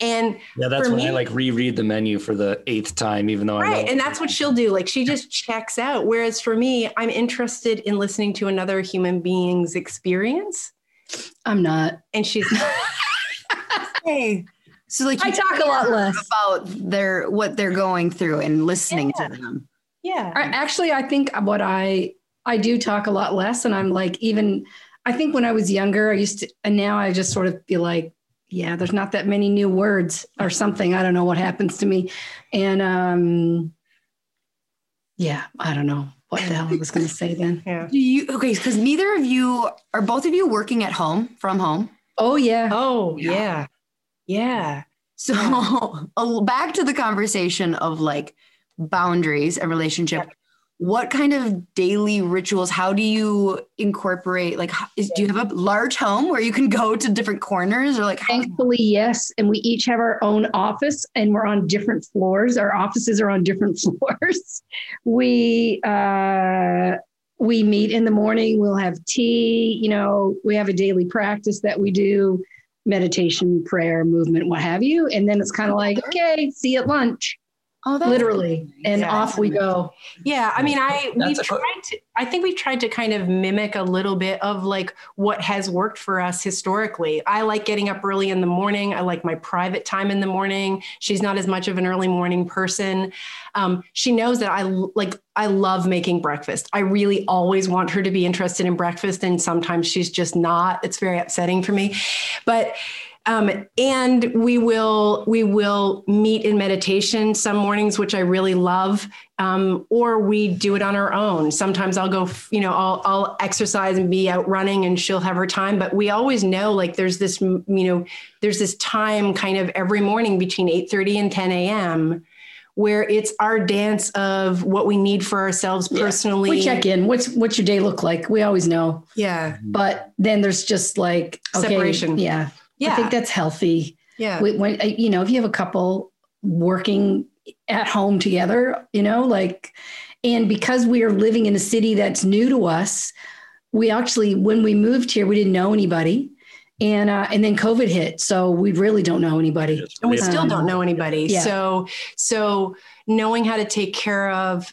and Yeah, that's for when I like reread the menu for the eighth time, even though I right know. and that's what she'll do like she just checks out whereas for me i'm interested in listening to another human being's experience I'm not. and she's hey, so like I talk a lot less. about their what they're going through and listening to them. Yeah I, actually, I think what I I do talk a lot less, and I'm like even I think when I was younger, I used to, and now I just sort of feel like, yeah, there's not that many new words or something. I don't know what happens to me. And um, yeah, I don't know what the hell I was going to say then. Yeah. Do you okay? Because neither of you are both of you working at home from home. Oh, yeah. Oh, yeah. Yeah. So back to the conversation of like boundaries and relationship. What kind of daily rituals? How do you incorporate? Like, is, do you have a large home where you can go to different corners, or like? Thankfully, yes. And we each have our own office and we're on different floors. Our offices are on different floors. We, uh, we meet in the morning. We'll have tea. You know, we have a daily practice that we do meditation, prayer, movement, what have you. And then it's kind of like, okay, see you at lunch, oh, that's literally. And Yeah. off we go. Yeah, I mean, I we've a- tried to. I think we've tried to kind of mimic a little bit of like what has worked for us historically. I like getting up early in the morning. I like my private time in the morning. She's not as much of an early morning person. Um, she knows that I like. I love making breakfast. I really always want her to be interested in breakfast, and sometimes she's just not. It's very upsetting for me, but um, and we will we will meet in meditation some mornings which i really love um, or we do it on our own sometimes i'll go you know I'll, I'll exercise and be out running and she'll have her time but we always know like there's this you know there's this time kind of every morning between 8.30 and 10 a.m where it's our dance of what we need for ourselves Yeah. personally We check in. What's what's your day look like? We always know. yeah But then there's just like okay, Separation. Yeah. Yeah I think that's healthy. yeah when, when uh, you know if you have a couple working at home together you know like and because we are living in a city that's new to us we actually when we moved here we didn't know anybody and uh, and then covid hit so we really don't know anybody and we Yeah. still don't know anybody yeah. so so knowing how to take care of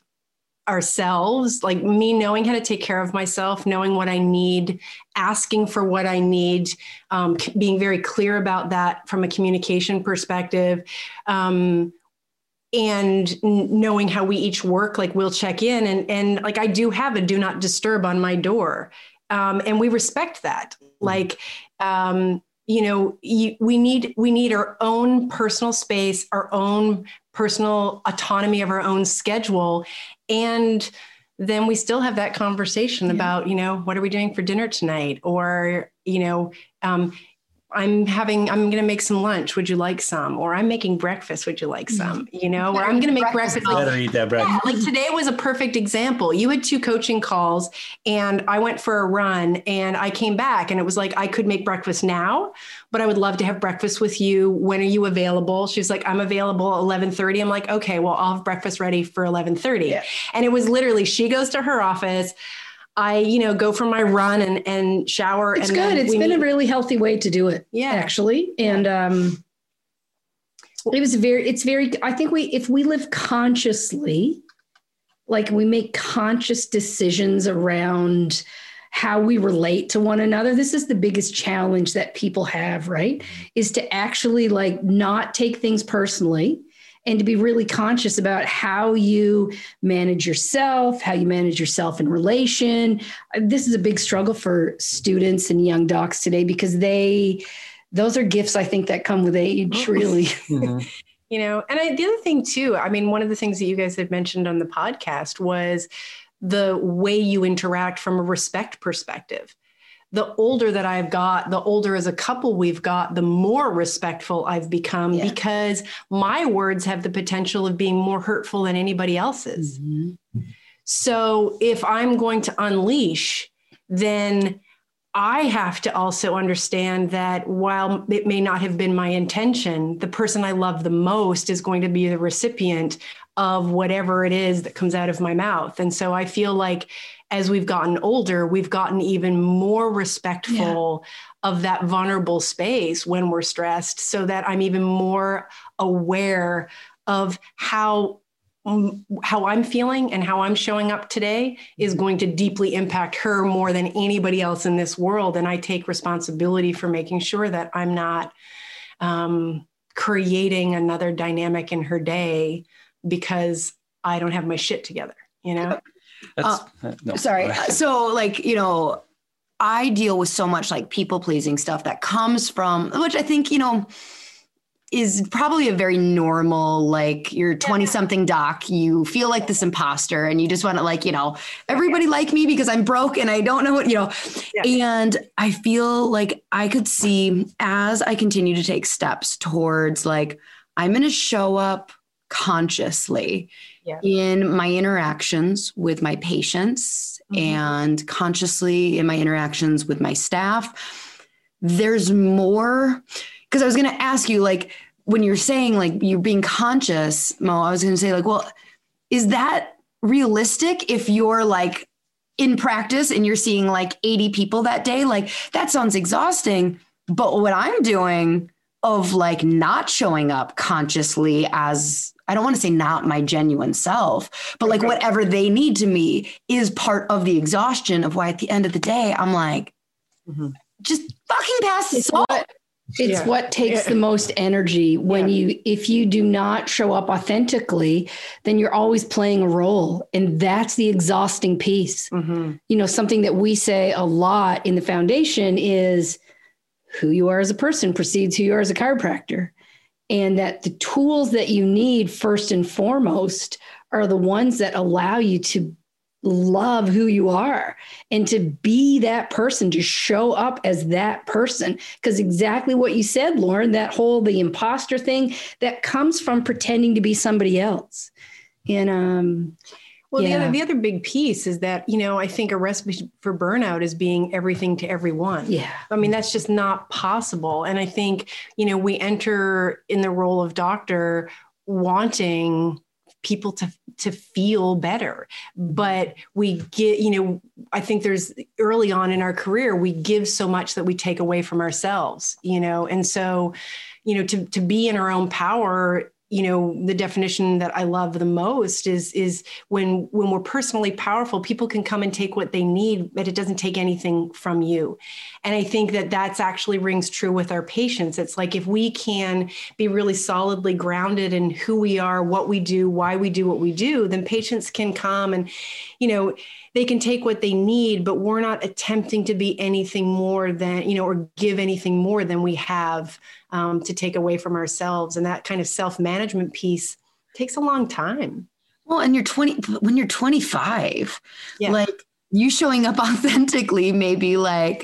ourselves like me knowing how to take care of myself knowing what i need asking for what i need um, being very clear about that from a communication perspective um, and knowing how we each work like we'll check in and and like i do have a do not disturb on my door um, and we respect that. Like um, you know you, we need we need our own personal space our own personal autonomy of our own schedule and then we still have that conversation Yeah. about you know what are we doing for dinner tonight? Or you know um, i'm having i'm going to make some lunch. Would you like some? Or i'm making breakfast. Would you like some? You know or i'm going to make breakfast like Better eat that breakfast. yeah, like today was a perfect example. You had two coaching calls, and I went for a run, and I came back, and it was like I could make breakfast now, but I would love to have breakfast with you. When are you available? She's like, I'm available 11:30. I'm like, okay, well, I'll have breakfast ready for 11:30. Yeah. And it was literally she goes to her office. I, you know, go for my run and and shower. it's and good It's been a really healthy way to do it Yeah. actually and um it was very it's very i think we if we live consciously like we make conscious decisions around how we relate to one another. This is the biggest challenge that people have right? Is to actually like not take things personally and to be really conscious about how you manage yourself how you manage yourself in relation. This is a big struggle for students and young docs today because they those are gifts i think that come with age really. Mhm. you know and I, the other thing too i mean one of the things that you guys had mentioned on the podcast was the way you interact from a respect perspective the older that i've got the older as a couple we've got the more respectful i've become Yeah. because my words have the potential of being more hurtful than anybody else's Mhm. so if I'm going to unleash, then I have to also understand that while it may not have been my intention, the person I love the most is going to be the recipient of whatever it is that comes out of my mouth. And so I feel like as we've gotten older, we've gotten even more respectful of that vulnerable space when we're stressed, so that I'm even more aware of how um, how I'm feeling and how I'm showing up today is going to deeply impact her more than anybody else in this world. And I take responsibility for making sure that I'm not um, creating another dynamic in her day because I don't have my shit together, you know? That's, uh, uh, no. Sorry. So, like, you know, I deal with so much like people pleasing stuff that comes from, which I think, you know, is probably a very normal, like you're 20 something doc, you feel like this imposter and you just want to, like, you know, everybody like me because I'm broke and I don't know what, you know. Yeah. And I feel like I could see as I continue to take steps towards like, I'm going to show up consciously yeah. in my interactions with my patients mm-hmm. and consciously in my interactions with my staff. There's more because I was going to ask you, like, when you're saying like you're being conscious, Mo, I was going to say, like, well, is that realistic if you're like in practice and you're seeing like 80 people that day? Like, that sounds exhausting. But what I'm doing of like not showing up consciously as I don't want to say not my genuine self, but like whatever they need to me is part of the exhaustion of why at the end of the day, I'm like, mm-hmm. just fucking pass the salt. It's yeah. what takes yeah. the most energy when yeah. you, if you do not show up authentically, then you're always playing a role. And that's the exhausting piece. Mm-hmm. You know, something that we say a lot in the foundation is who you are as a person precedes who you are as a chiropractor. And that the tools that you need, first and foremost, are the ones that allow you to love who you are and to be that person, to show up as that person. Because exactly what you said, Lauryn, that whole the imposter thing that comes from pretending to be somebody else. And um well, yeah. the other the other big piece is that you know I think a recipe for burnout is being everything to everyone. Yeah, I mean that's just not possible. And I think you know we enter in the role of doctor wanting people to to feel better but we get you know i think there's early on in our career we give so much that we take away from ourselves you know and so you know to to be in our own power you know the definition that i love the most is is when when we're personally powerful people can come and take what they need but it doesn't take anything from you. And i think that that's actually rings true with our patients. It's like if we can be really solidly grounded in who we are what we do why we do what we do then patients can come and you know they can take what they need but we're not attempting to be anything more than you know or give anything more than we have um, to take away from ourselves. And that kind of self management piece takes a long time. Well, and you're 20, when you're 25, yeah. like you showing up authentically, maybe like,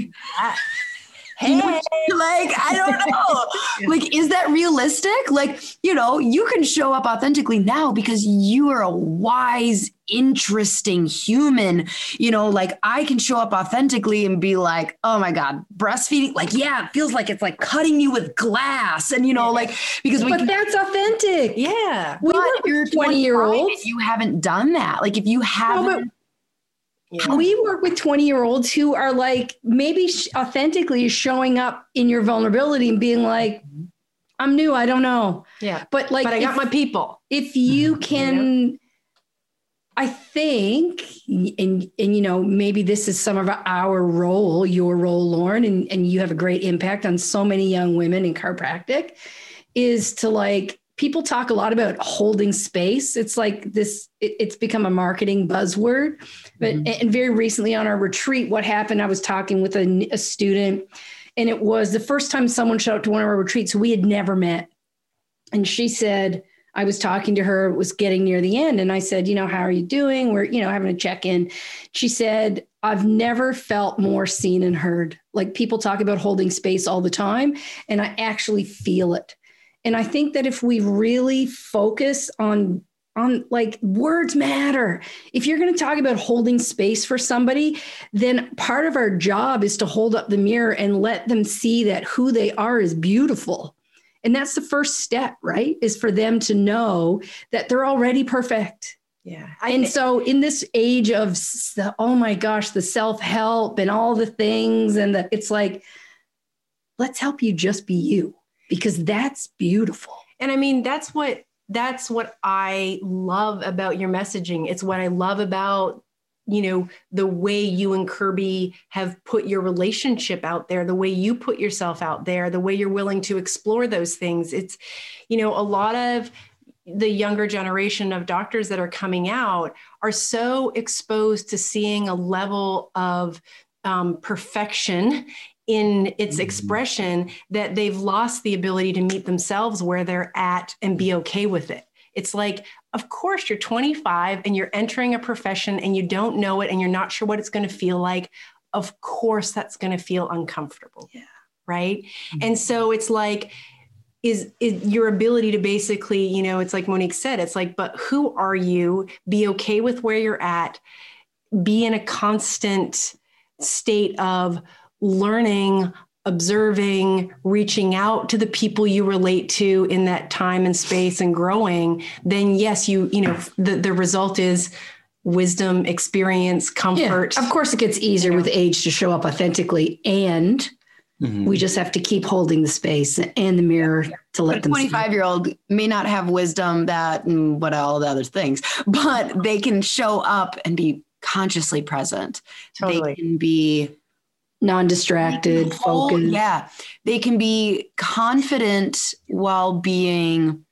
hey, like, I don't know. yeah. Like, is that realistic? Like, you know, you can show up authentically now because you are a wise, interesting human. You know, like I can show up authentically and be like, oh my God, breastfeeding, like, yeah, it feels like it's like cutting you with glass. And, you know, like, because we, but that's authentic. Yeah. We but you're 20 year old. You haven't done that. Like, if you haven't. Yeah. We work with 20 year olds who are like maybe authentically showing up in your vulnerability and being like, I'm new, I don't know. Yeah. But like, but I got if, my people. If you mm-hmm. can. I think, and and you know, maybe this is some of our role, your role, Lauryn, and, and you have a great impact on so many young women in chiropractic, is to like people talk a lot about holding space. It's like this, it, it's become a marketing buzzword. But mm-hmm. and very recently on our retreat, what happened? I was talking with a, a student, and it was the first time someone showed up to one of our retreats we had never met. And she said, I was talking to her, it was getting near the end. And I said, you know, how are you doing? We're, you know, having a check-in. She said, I've never felt more seen and heard. Like people talk about holding space all the time, and I actually feel it. And I think that if we really focus on on like words matter. If you're going to talk about holding space for somebody, then part of our job is to hold up the mirror and let them see that who they are is beautiful. And that's the first step, right? Is for them to know that they're already perfect. Yeah. And so in this age of oh my gosh, the self-help and all the things and the it's like let's help you just be you because that's beautiful. And I mean, that's what that's what I love about your messaging. It's what I love about you know the way you and Kirby have put your relationship out there, the way you put yourself out there, the way you're willing to explore those things. It's you know a lot of the younger generation of doctors that are coming out are so exposed to seeing a level of um, perfection in its mm-hmm. expression that they've lost the ability to meet themselves where they're at and be okay with it. It's like, of course, you're 25 and you're entering a profession and you don't know it and you're not sure what it's going to feel like. Of course, that's going to feel uncomfortable. Yeah. Right. Mm-hmm. And so it's like, is, is your ability to basically, you know, it's like Monique said, it's like, but who are you? Be okay with where you're at, be in a constant state of learning observing, reaching out to the people you relate to in that time and space and growing, then yes, you, you know, the, the result is wisdom, experience, comfort. Yeah. Of course, it gets easier with age to show up authentically. And mm-hmm. we just have to keep holding the space and the mirror to let them. 25 year old may not have wisdom that and what all the other things, but they can show up and be consciously present. Totally. They can be non-distracted whole, focused. Yeah. They can be confident while being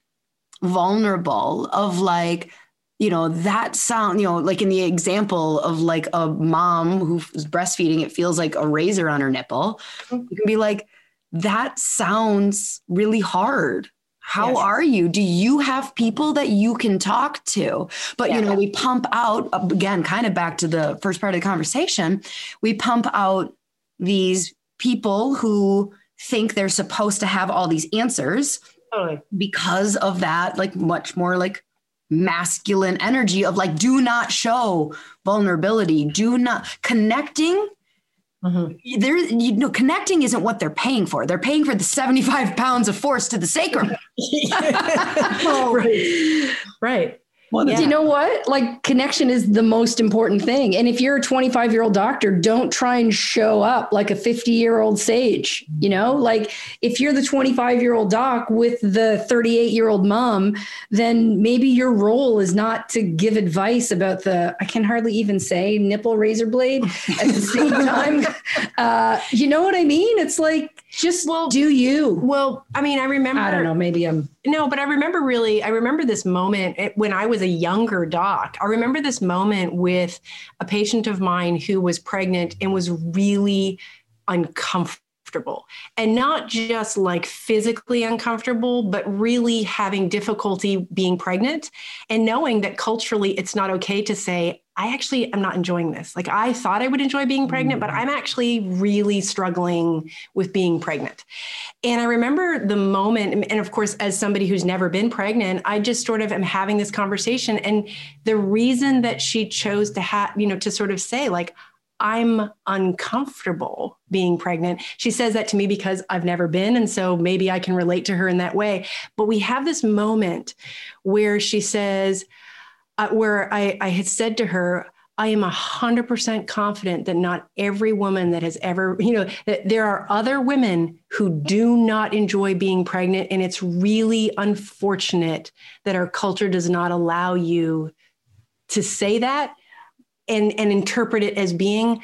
vulnerable of like you know that sound you know like in the example of like a mom who's breastfeeding it feels like a razor on her nipple. Mm-hmm. you can be like that sounds really hard. How yes. are you? Do you have people that you can talk to? But yeah. you know we pump out again kind of back to the first part of the conversation we pump out these people who think they're supposed to have all these answers totally. because of that, like much more like masculine energy of like, do not show vulnerability, do not connecting. Mm-hmm. There, you know, connecting isn't what they're paying for. They're paying for the 75 pounds of force to the sacrum. oh, right. Right. Well, yeah. You know what? Like connection is the most important thing. And if you're a 25 year old doctor, don't try and show up like a 50 year old sage. You know, like if you're the 25 year old doc with the 38 year old mom, then maybe your role is not to give advice about the, I can hardly even say nipple razor blade at the same time. Uh, you know what I mean? It's like, just well, do you? Well, I mean, I remember. I don't know. Maybe I'm. No, but I remember really. I remember this moment when I was a younger doc. I remember this moment with a patient of mine who was pregnant and was really uncomfortable and not just like physically uncomfortable, but really having difficulty being pregnant and knowing that culturally it's not okay to say, I actually am not enjoying this. Like I thought I would enjoy being pregnant, but mm. I'm actually really struggling with being pregnant. And I remember the moment, and of course, as somebody who's never been pregnant, I just sort of am having this conversation. And the reason that she chose to have, you know, to sort of say, like, I'm uncomfortable being pregnant. She says that to me because I've never been. And so maybe I can relate to her in that way. But we have this moment where she says, uh, where I, I had said to her, I am 100% confident that not every woman that has ever, you know, that there are other women who do not enjoy being pregnant. And it's really unfortunate that our culture does not allow you to say that and, and interpret it as being,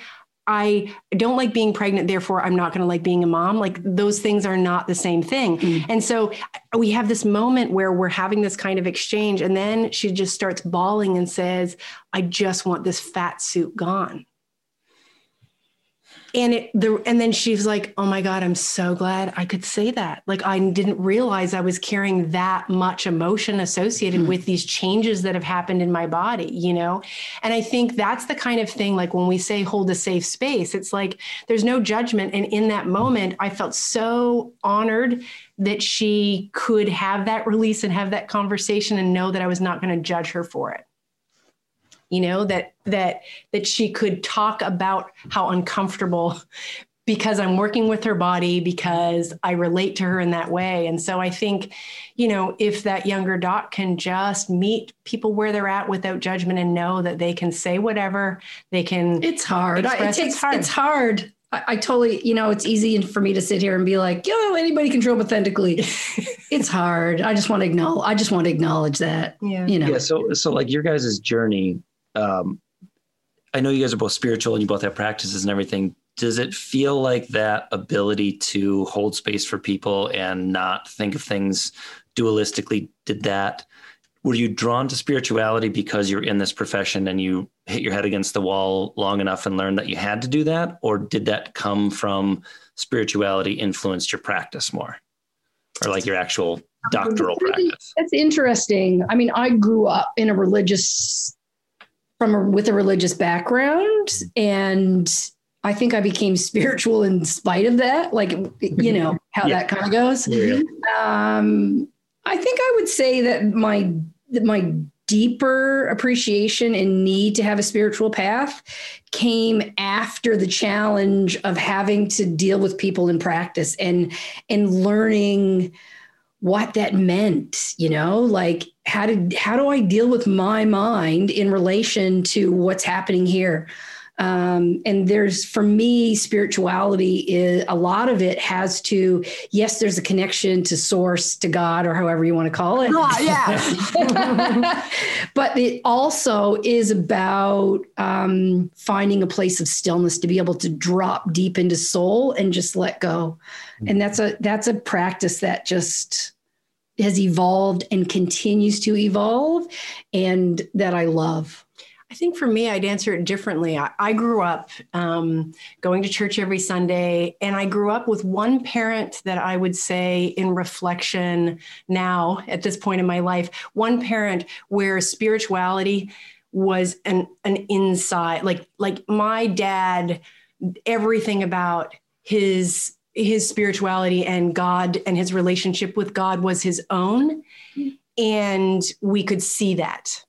I don't like being pregnant, therefore I'm not going to like being a mom. Like those things are not the same thing. Mm. And so we have this moment where we're having this kind of exchange. And then she just starts bawling and says, I just want this fat suit gone and it the and then she's like oh my god i'm so glad i could say that. Like i didn't realize i was carrying that much emotion associated mm-hmm. with these changes that have happened in my body you know? And i think that's the kind of thing like when we say hold a safe space it's like there's no judgment. And in that moment i felt so honored that she could have that release and have that conversation and know that i was not going to judge her for it you know that that that she could talk about how uncomfortable because I'm working with her body because I relate to her in that way. And so I think, you know, if that younger doc can just meet people where they're at without judgment and know that they can say whatever, they can. It's hard. it takes, it's hard. It's hard. I, I, totally, you know, it's easy for me to sit here and be like, yo, anybody can show up authentically. it's hard. I just want to acknowledge. I just want to acknowledge that. Yeah. You know. Yeah. So, so like your guys' journey um, I know you guys are both spiritual and you both have practices and everything. Does it feel like that ability to hold space for people and not think of things dualistically? Did that? Were you drawn to spirituality because you're in this profession and you hit your head against the wall long enough and learned that you had to do that? Or did that come from spirituality influenced your practice more? Or like your actual doctoral practice? That's interesting. I mean, I grew up in a religious from a, with a religious background and I think I became spiritual in spite of that. Like, you know, how yeah. that kind of goes. Yeah. Um, I think I would say that my, my deeper appreciation and need to have a spiritual path came after the challenge of having to deal with people in practice and, and learning, what that meant you know like how did how do i deal with my mind in relation to what's happening here? Um, and there's for me spirituality is a lot of it has to yes there's a connection to source to god or however you want to call it. Oh, yeah. But it also is about um, finding a place of stillness to be able to drop deep into soul and just let go. And that's a that's a practice that just has evolved and continues to evolve and that i love I think for me, I'd answer it differently. I, I grew up um, going to church every Sunday, and I grew up with one parent that I would say, in reflection now at this point in my life, one parent where spirituality was an an inside, like like my dad, everything about his his spirituality and God and his relationship with God was his own, and we could see that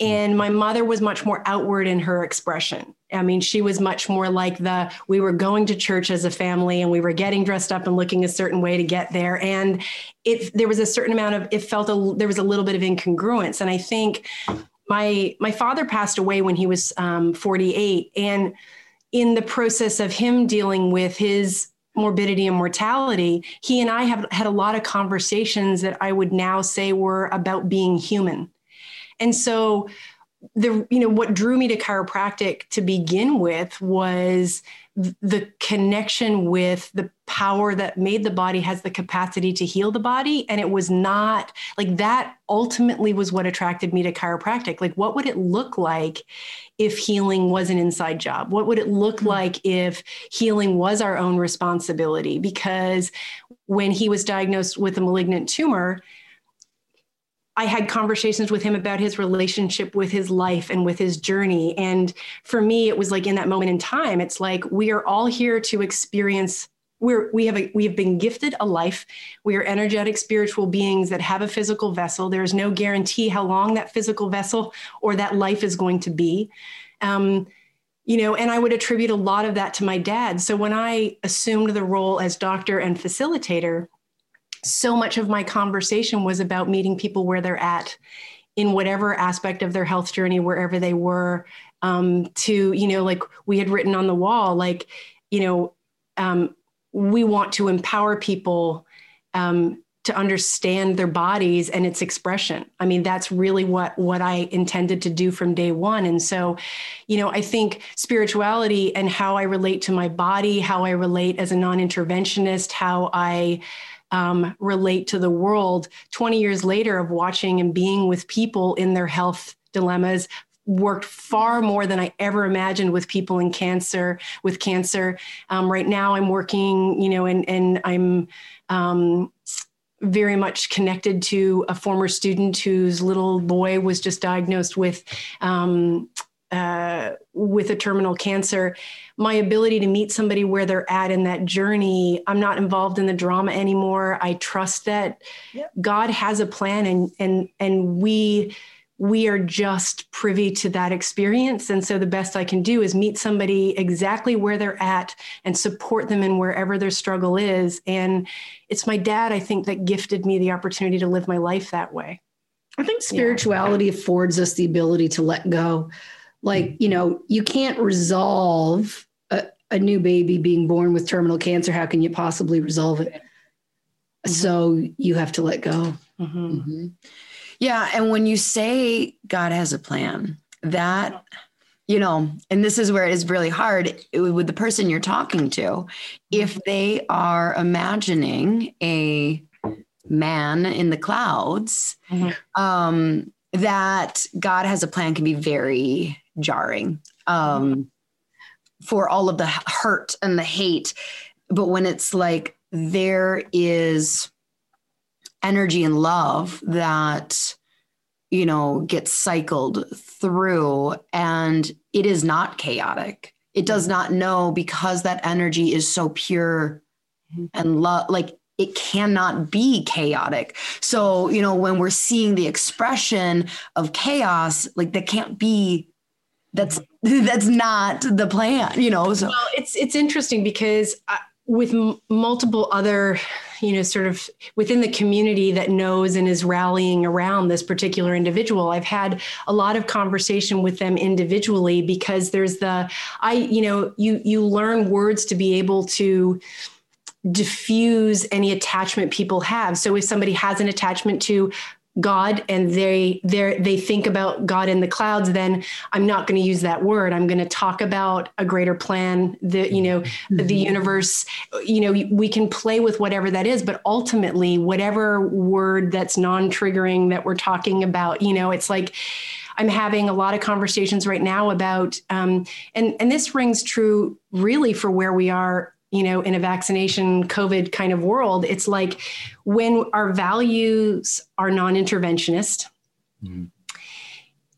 and my mother was much more outward in her expression. I mean, she was much more like the we were going to church as a family and we were getting dressed up and looking a certain way to get there. And it there was a certain amount of it felt a there was a little bit of incongruence. And I think my my father passed away when he was um, 48, and in the process of him dealing with his morbidity and mortality, he and I have had a lot of conversations that I would now say were about being human. And so the you know what drew me to chiropractic to begin with was the connection with the power that made the body has the capacity to heal the body and it was not like that ultimately was what attracted me to chiropractic like what would it look like if healing was an inside job what would it look mm-hmm. like if healing was our own responsibility because when he was diagnosed with a malignant tumor I had conversations with him about his relationship with his life and with his journey. And for me, it was like in that moment in time, it's like we are all here to experience. We're, we have a, we have been gifted a life. We are energetic spiritual beings that have a physical vessel. There is no guarantee how long that physical vessel or that life is going to be. Um, you know, and I would attribute a lot of that to my dad. So when I assumed the role as doctor and facilitator, so much of my conversation was about meeting people where they're at in whatever aspect of their health journey, wherever they were. Um, to, you know, like we had written on the wall, like, you know, um, we want to empower people um, to understand their bodies and its expression. I mean, that's really what what I intended to do from day one. And so, you know, I think spirituality and how I relate to my body, how I relate as a non-interventionist, how I um, relate to the world 20 years later of watching and being with people in their health dilemmas worked far more than I ever imagined with people in cancer, with cancer. Um, right now I'm working, you know, and, and I'm, um, very much connected to a former student whose little boy was just diagnosed with um, uh, with a terminal cancer, my ability to meet somebody where they're at in that journey, I'm not involved in the drama anymore. I trust that yep. God has a plan, and and and we we are just privy to that experience. And so the best I can do is meet somebody exactly where they're at and support them in wherever their struggle is. And it's my dad, I think, that gifted me the opportunity to live my life that way. I think spirituality yeah. affords us the ability to let go like, you know, you can't resolve a, a new baby being born with terminal cancer. How can you possibly resolve it? Mm-hmm. So you have to let go. Mm-hmm. Mm-hmm. Yeah. And when you say God has a plan, that, you know, and this is where it is really hard with the person you're talking to, if mm-hmm. they are imagining a man in the clouds, mm-hmm. um, that God has a plan can be very jarring um, for all of the hurt and the hate. But when it's like there is energy and love that you know gets cycled through. And it is not chaotic. It does not know because that energy is so pure mm-hmm. and love like it cannot be chaotic. So you know when we're seeing the expression of chaos like that can't be that's that's not the plan you know so. Well it's it's interesting because I, with m- multiple other you know sort of within the community that knows and is rallying around this particular individual. I've had a lot of conversation with them individually because there's the i you know you you learn words to be able to diffuse any attachment people have. So if somebody has an attachment to God and they they they think about God in the clouds, then I'm not going to use that word. I'm going to talk about a greater plan, the you know mm-hmm. the universe. You know we can play with whatever that is, but ultimately, whatever word that's non-triggering that we're talking about, you know, it's like. I'm having a lot of conversations right now about, um, and and this rings true really for where we are you know, in a vaccination COVID kind of world, it's like when our values are non interventionist, mm-hmm.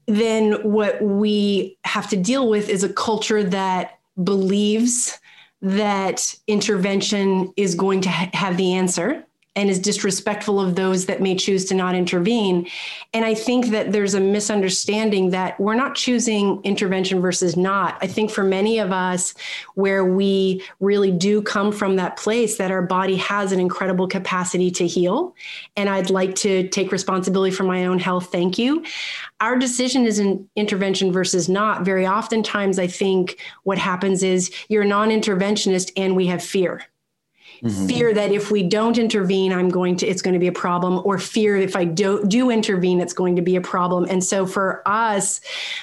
then what we have to deal with is a culture that believes that intervention is going to ha- have the answer and is disrespectful of those that may choose to not intervene. And I think that there's a misunderstanding that we're not choosing intervention versus not. I think for many of us, where we really do come from that place that our body has an incredible capacity to heal, and I'd like to take responsibility for my own health, thank you. Our decision is an intervention versus not. Very oftentimes, I think what happens is you're a non interventionist and we have fear mm-hmm. fear that if we don't intervene i'm going to it's going to be a problem or fear if i do, do intervene it's going to be a problem and so for us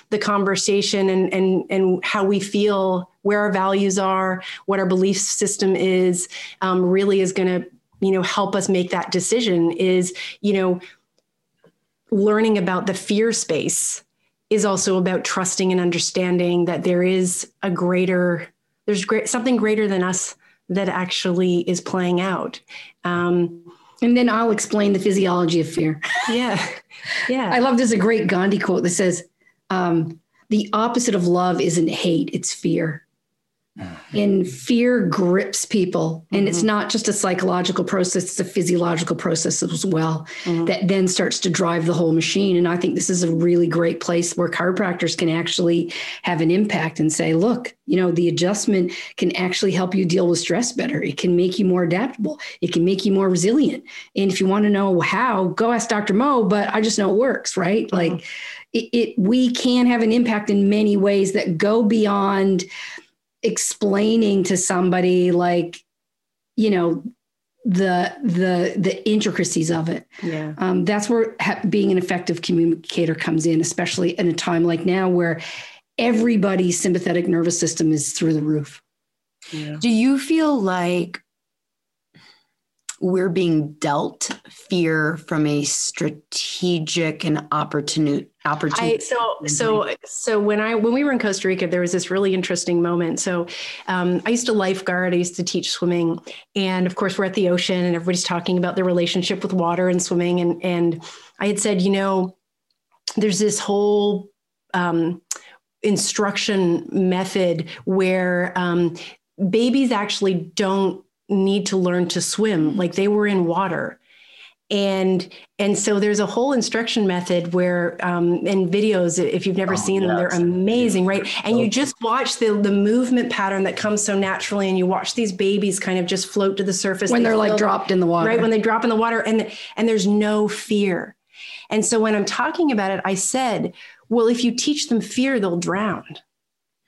the conversation and and and how we feel where our values are what our belief system is um, really is going to you know help us make that decision is you know learning about the fear space is also about trusting and understanding that there is a greater there's great something greater than us that actually is playing out. Um, and then I'll explain the physiology of fear. Yeah. Yeah. I love there's a great Gandhi quote that says, um, the opposite of love isn't hate, it's fear. Mm-hmm. And fear grips people. And mm-hmm. it's not just a psychological process, it's a physiological process as well mm-hmm. that then starts to drive the whole machine. And I think this is a really great place where chiropractors can actually have an impact and say, look, you know, the adjustment can actually help you deal with stress better. It can make you more adaptable. It can make you more resilient. And if you want to know how, go ask Dr. Mo, but I just know it works, right? Mm-hmm. Like it, it we can have an impact in many ways that go beyond explaining to somebody like you know the the the intricacies of it. Yeah. Um, that's where ha- being an effective communicator comes in especially in a time like now where everybody's sympathetic nervous system is through the roof. Yeah. do you feel like we're being dealt fear from a strategic and opportunity opportunity. so so so when I when we were in Costa Rica, there was this really interesting moment. So um, I used to lifeguard. I used to teach swimming, and of course we're at the ocean, and everybody's talking about their relationship with water and swimming. And and I had said, you know, there's this whole um, instruction method where um, babies actually don't need to learn to swim. Like they were in water. And and so there's a whole instruction method where um and videos if you've never oh, seen them they're amazing right? And you just watch the the movement pattern that comes so naturally and you watch these babies kind of just float to the surface. When they are like dropped in the water. right? When they drop in the water and and there's no fear. And so when i'm talking about it i said well if you teach them fear they'll drown.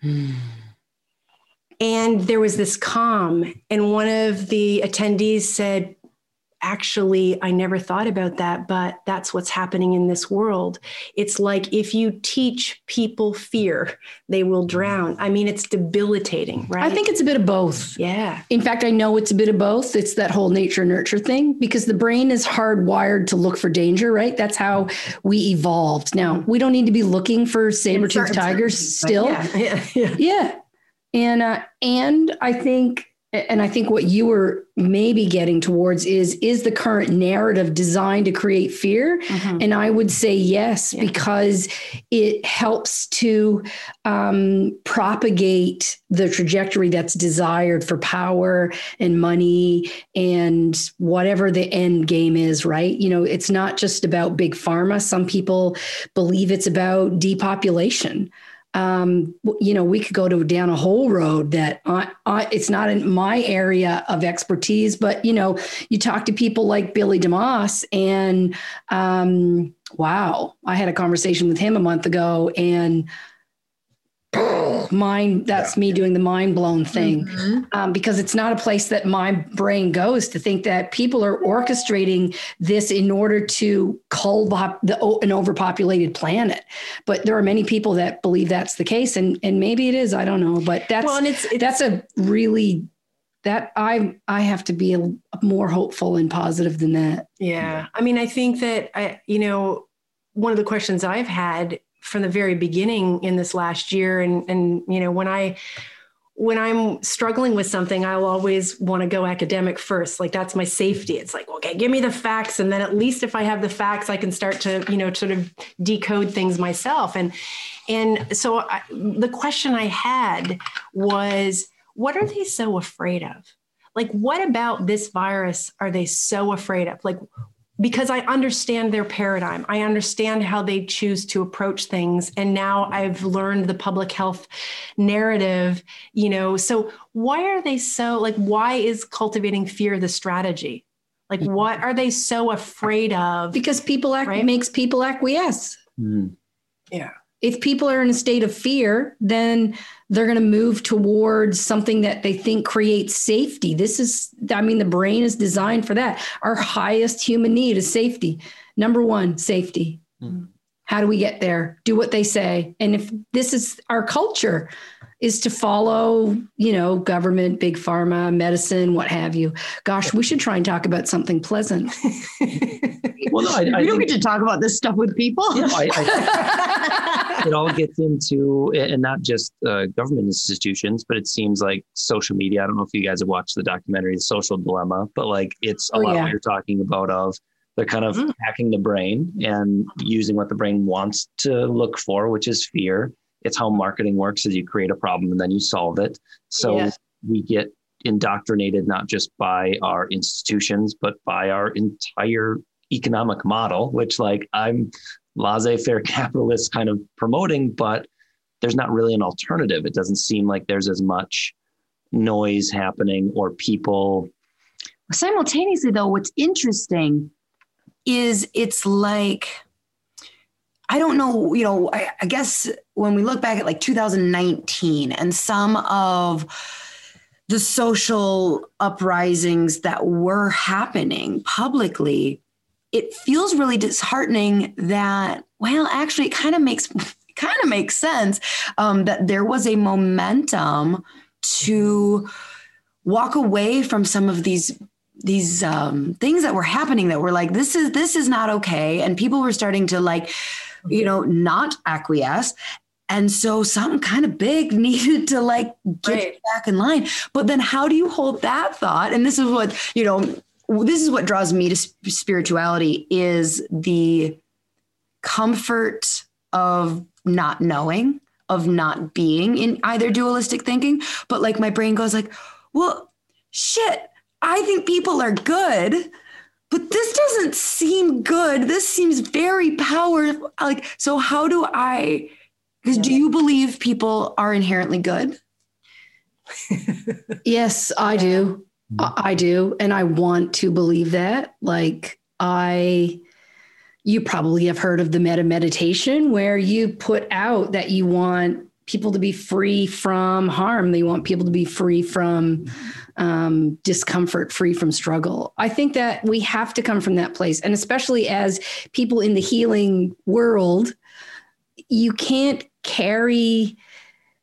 Hmm. And there was this calm. And one of the attendees said, actually, I never thought about that, but that's what's happening in this world. It's like if you teach people fear, they will drown. I mean, it's debilitating, right? I think it's a bit of both. Yeah. In fact, I know it's a bit of both. It's that whole nature nurture thing because the brain is hardwired to look for danger, right? That's how we evolved. Now, we don't need to be looking for saber-toothed tigers still. Yeah. Yeah. yeah. Yeah. And uh, and I think and I think what you were maybe getting towards is is the current narrative designed to create fear? Mm-hmm. And I would say yes, yeah. because it helps to um, propagate the trajectory that's desired for power and money and whatever the end game is, right? You know, it's not just about big pharma. Some people believe it's about depopulation um, you know, we could go to down a whole road that I, I, it's not in my area of expertise, but you know, you talk to people like Billy DeMoss, and um, wow, I had a conversation with him a month ago, and mind that's yeah. me doing the mind blown thing mm-hmm. um, because it's not a place that my brain goes to think that people are orchestrating this in order to cull the, an overpopulated planet but there are many people that believe that's the case and and maybe it is i don't know but that's well, it's, it's, that's a really that i i have to be a, more hopeful and positive than that yeah i mean i think that i you know one of the questions i've had from the very beginning in this last year. And and you know when i when i'm struggling with something i'll always want to go academic first. Like that's my safety. It's like okay give me the facts. And then at least if i have the facts i can start to you know sort of decode things myself. And and so I, the question i had was what are they so afraid of? Like what about this virus are they so afraid of? Like because I understand their paradigm. I understand how they choose to approach things. And now I've learned the public health narrative, you know. So, why are they so like, why is cultivating fear the strategy? Like, mm-hmm. what are they so afraid of? Because people act, right? makes people acquiesce. Mm. Yeah. If people are in a state of fear, then they're going to move towards something that they think creates safety. This is, I mean, the brain is designed for that. Our highest human need is safety. Number one, safety. Mm. How do we get there? Do what they say. And if this is our culture, is to follow, you know, government, big pharma, medicine, what have you. Gosh, we should try and talk about something pleasant. well, no, I, I we don't think, get to talk about this stuff with people. You know, I, it all gets into, and not just uh, government institutions, but it seems like social media. I don't know if you guys have watched the documentary, The Social Dilemma, but like it's a oh, lot yeah. what you're talking about of they're kind of mm. hacking the brain and using what the brain wants to look for, which is fear it's how marketing works is you create a problem and then you solve it. So yeah. we get indoctrinated not just by our institutions but by our entire economic model which like i'm laissez-faire capitalist kind of promoting but there's not really an alternative. It doesn't seem like there's as much noise happening or people. Simultaneously though what's interesting is it's like I don't know, you know, I, I, guess when we look back at like 2019 and some of the social uprisings that were happening publicly, it feels really disheartening that, well, actually, it kind of makes kind of makes sense um, that there was a momentum to walk away from some of these these um, things that were happening that were like this is this is not okay. And people were starting to like you know, not acquiesce. And so something kind of big needed to like get right. back in line. But then how do you hold that thought? And this is what, you know, this is what draws me to spirituality is the comfort of not knowing, of not being in either dualistic thinking. But like my brain goes like, well, shit, I think people are good but this doesn't seem good. This seems very powerful. Like, so how do I? Because do you believe people are inherently good? yes, I do. I do. And I want to believe that. Like, I, you probably have heard of the metta meditation where you put out that you want people to be free from harm. They want people to be free from um, discomfort, free from struggle. I think that we have to come from that place. And especially as people in the healing world, you can't carry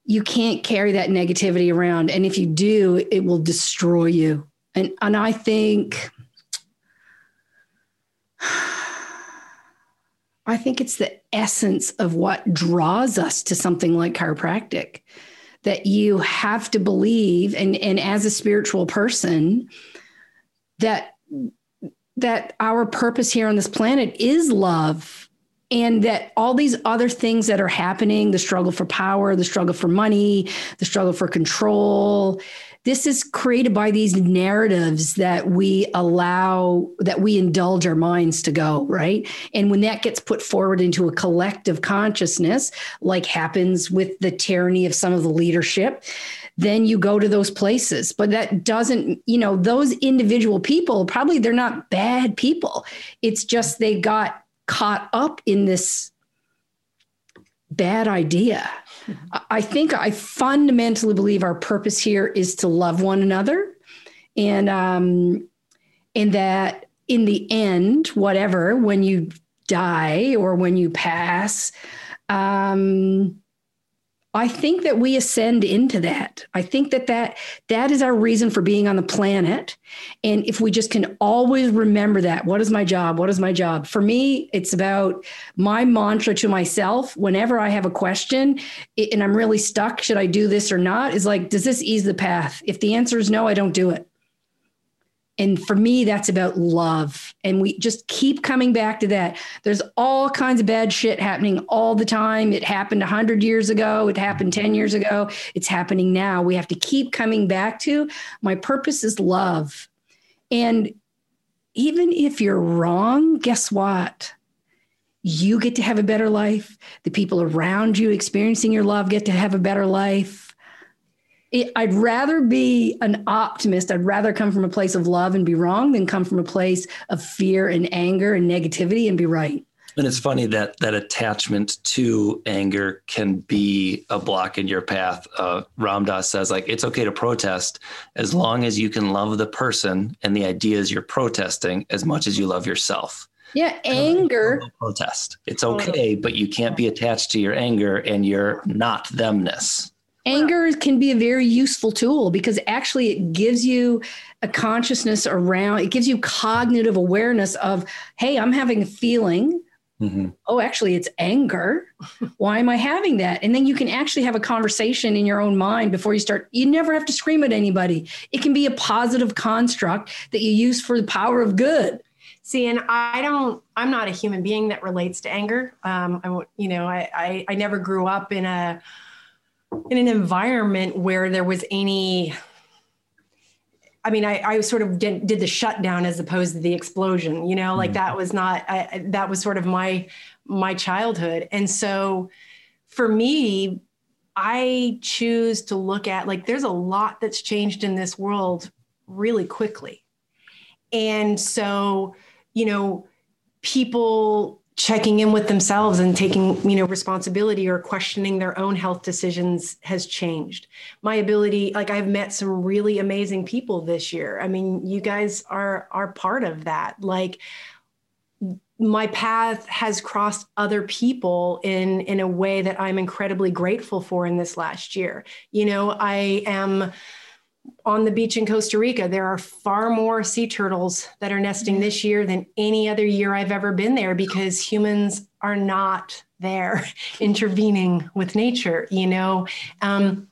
you can't carry that negativity around and if you do it will destroy you and and i think i think it's the essence of what draws us to something like chiropractic that you have to believe and and as a spiritual person that that our purpose here on this planet is love and that all these other things that are happening the struggle for power the struggle for money the struggle for control this is created by these narratives that we allow that we indulge our minds to go right? And when that gets put forward into a collective consciousness like happens with the tyranny of some of the leadership then you go to those places. But that doesn't you know those individual people probably they're not bad people. It's just they got caught up in this bad idea. I think I fundamentally believe our purpose here is to love one another, and um, and that in the end, whatever, when you die or when you pass, um, I think that we ascend into that. I think that that that is our reason for being on the planet. And if we just can always remember that, what is my job? What is my job? For me, it's about my mantra to myself whenever I have a question and I'm really stuck, should I do this or not? Is like, does this ease the path? If the answer is no, I don't do it. And for me, that's about love. And we just keep coming back to that. There's all kinds of bad shit happening all the time. It happened 100 years ago. It happened 10 years ago. It's happening now. We have to keep coming back to my purpose is love. And even if you're wrong, guess what? You get to have a better life. The people around you experiencing your love get to have a better life I'd rather be an optimist. I'd rather come from a place of love and be wrong than come from a place of fear and anger and negativity and be right. And it's funny that that attachment to anger can be a block in your path. Uh, Ram Dass says, like, it's okay to protest as long as you can love the person and the ideas you're protesting as much as you love yourself. Yeah, anger. Protest. It's okay, but you can't be attached to your anger and your not themness anger can be a very useful tool because actually it gives you a consciousness around it gives you cognitive awareness of hey i'm having a feeling. Mm-hmm. oh actually it's anger. Why am i having that? And then you can actually have a conversation in your own mind before you start you never have to scream at anybody. It can be a positive construct that you use for the power of good. See, and I don't, I'm not a human being that relates to anger. Um, I, you know, I, I, I never grew up in a, in an environment where there was any I mean, I, I sort of did, did, the shutdown as opposed to the explosion, you know, like mm-hmm. that was not, I, that was sort of my, my childhood. And so for me, I choose to look at like, there's a lot that's changed in this world really quickly. And so, you know, people checking in with themselves and taking you know responsibility or questioning their own health decisions has changed. My ability like i've met some really amazing people this year. I mean you guys are are part of that. Like my path has crossed other people in in a way that i'm incredibly grateful for in this last year. You know i am on the beach in Costa Rica, there are far more sea turtles that are nesting this year than any other year I've ever been there because humans are not there intervening with nature, you know. Um,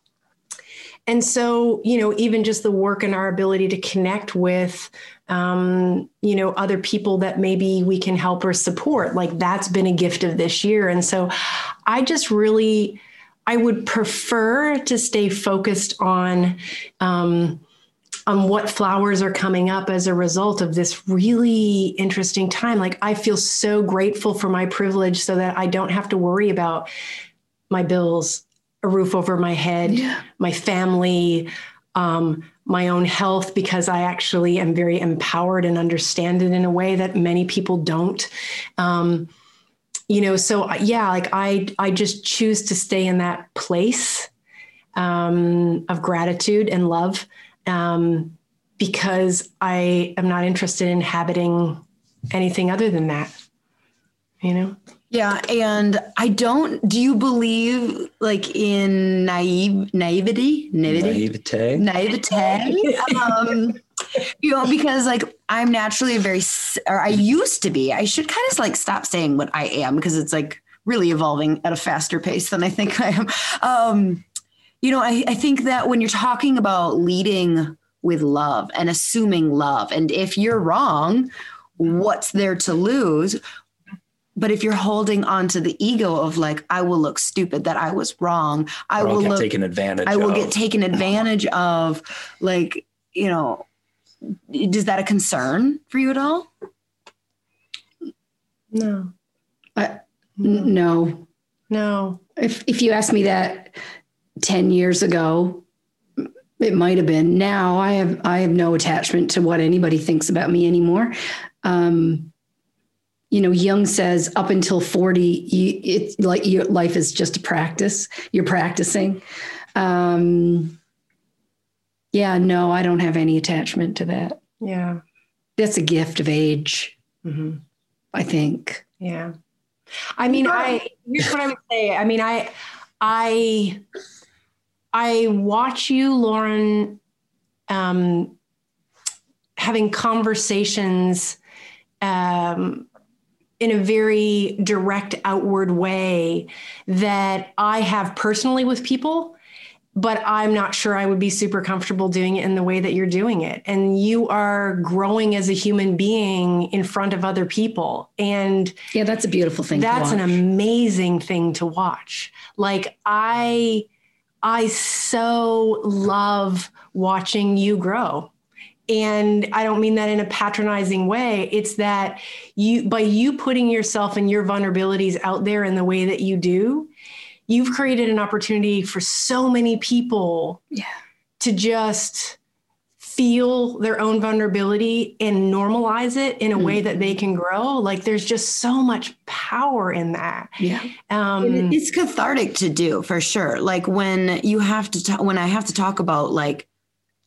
and so, you know, even just the work and our ability to connect with, um, you know, other people that maybe we can help or support, like that's been a gift of this year. And so I just really, I would prefer to stay focused on um, on what flowers are coming up as a result of this really interesting time. Like I feel so grateful for my privilege, so that I don't have to worry about my bills, a roof over my head, yeah. my family. Um, my own health because I actually am very empowered and understand it in a way that many people don't. Um, you know, so uh, yeah, like I I just choose to stay in that place um, of gratitude and love um, because I am not interested in inhabiting anything other than that. You know. Yeah, and I don't. Do you believe like in naive naivety, naivete, naivete? um, you know, because like I'm naturally a very, or I used to be. I should kind of like stop saying what I am because it's like really evolving at a faster pace than I think I am. Um, you know, I, I think that when you're talking about leading with love and assuming love, and if you're wrong, what's there to lose? But if you're holding on to the ego of like, I will look stupid that I was wrong, I will get look taken advantage. I will of. get taken advantage of. Like, you know, is that a concern for you at all? No. I, no. No. If if you asked me that 10 years ago, it might have been. Now I have I have no attachment to what anybody thinks about me anymore. Um, you know, Jung says up until 40, you, it's like your life is just a practice. You're practicing. Um, yeah, no, I don't have any attachment to that. Yeah. That's a gift of age, mm-hmm. I think. Yeah. I mean, I here's what I would say. I mean, I I I watch you, Lauryn, um, having conversations um, in a very direct outward way that I have personally with people but I'm not sure I would be super comfortable doing it in the way that you're doing it. And you are growing as a human being in front of other people. And yeah, that's a beautiful thing. That's an amazing thing to watch. Like I I so love watching you grow. And I don't mean that in a patronizing way. It's that you by you putting yourself and your vulnerabilities out there in the way that you do, you've created an opportunity for so many people yeah. to just feel their own vulnerability and normalize it in a mm-hmm. way that they can grow like there's just so much power in that yeah um, it's cathartic to do for sure like when you have to talk when i have to talk about like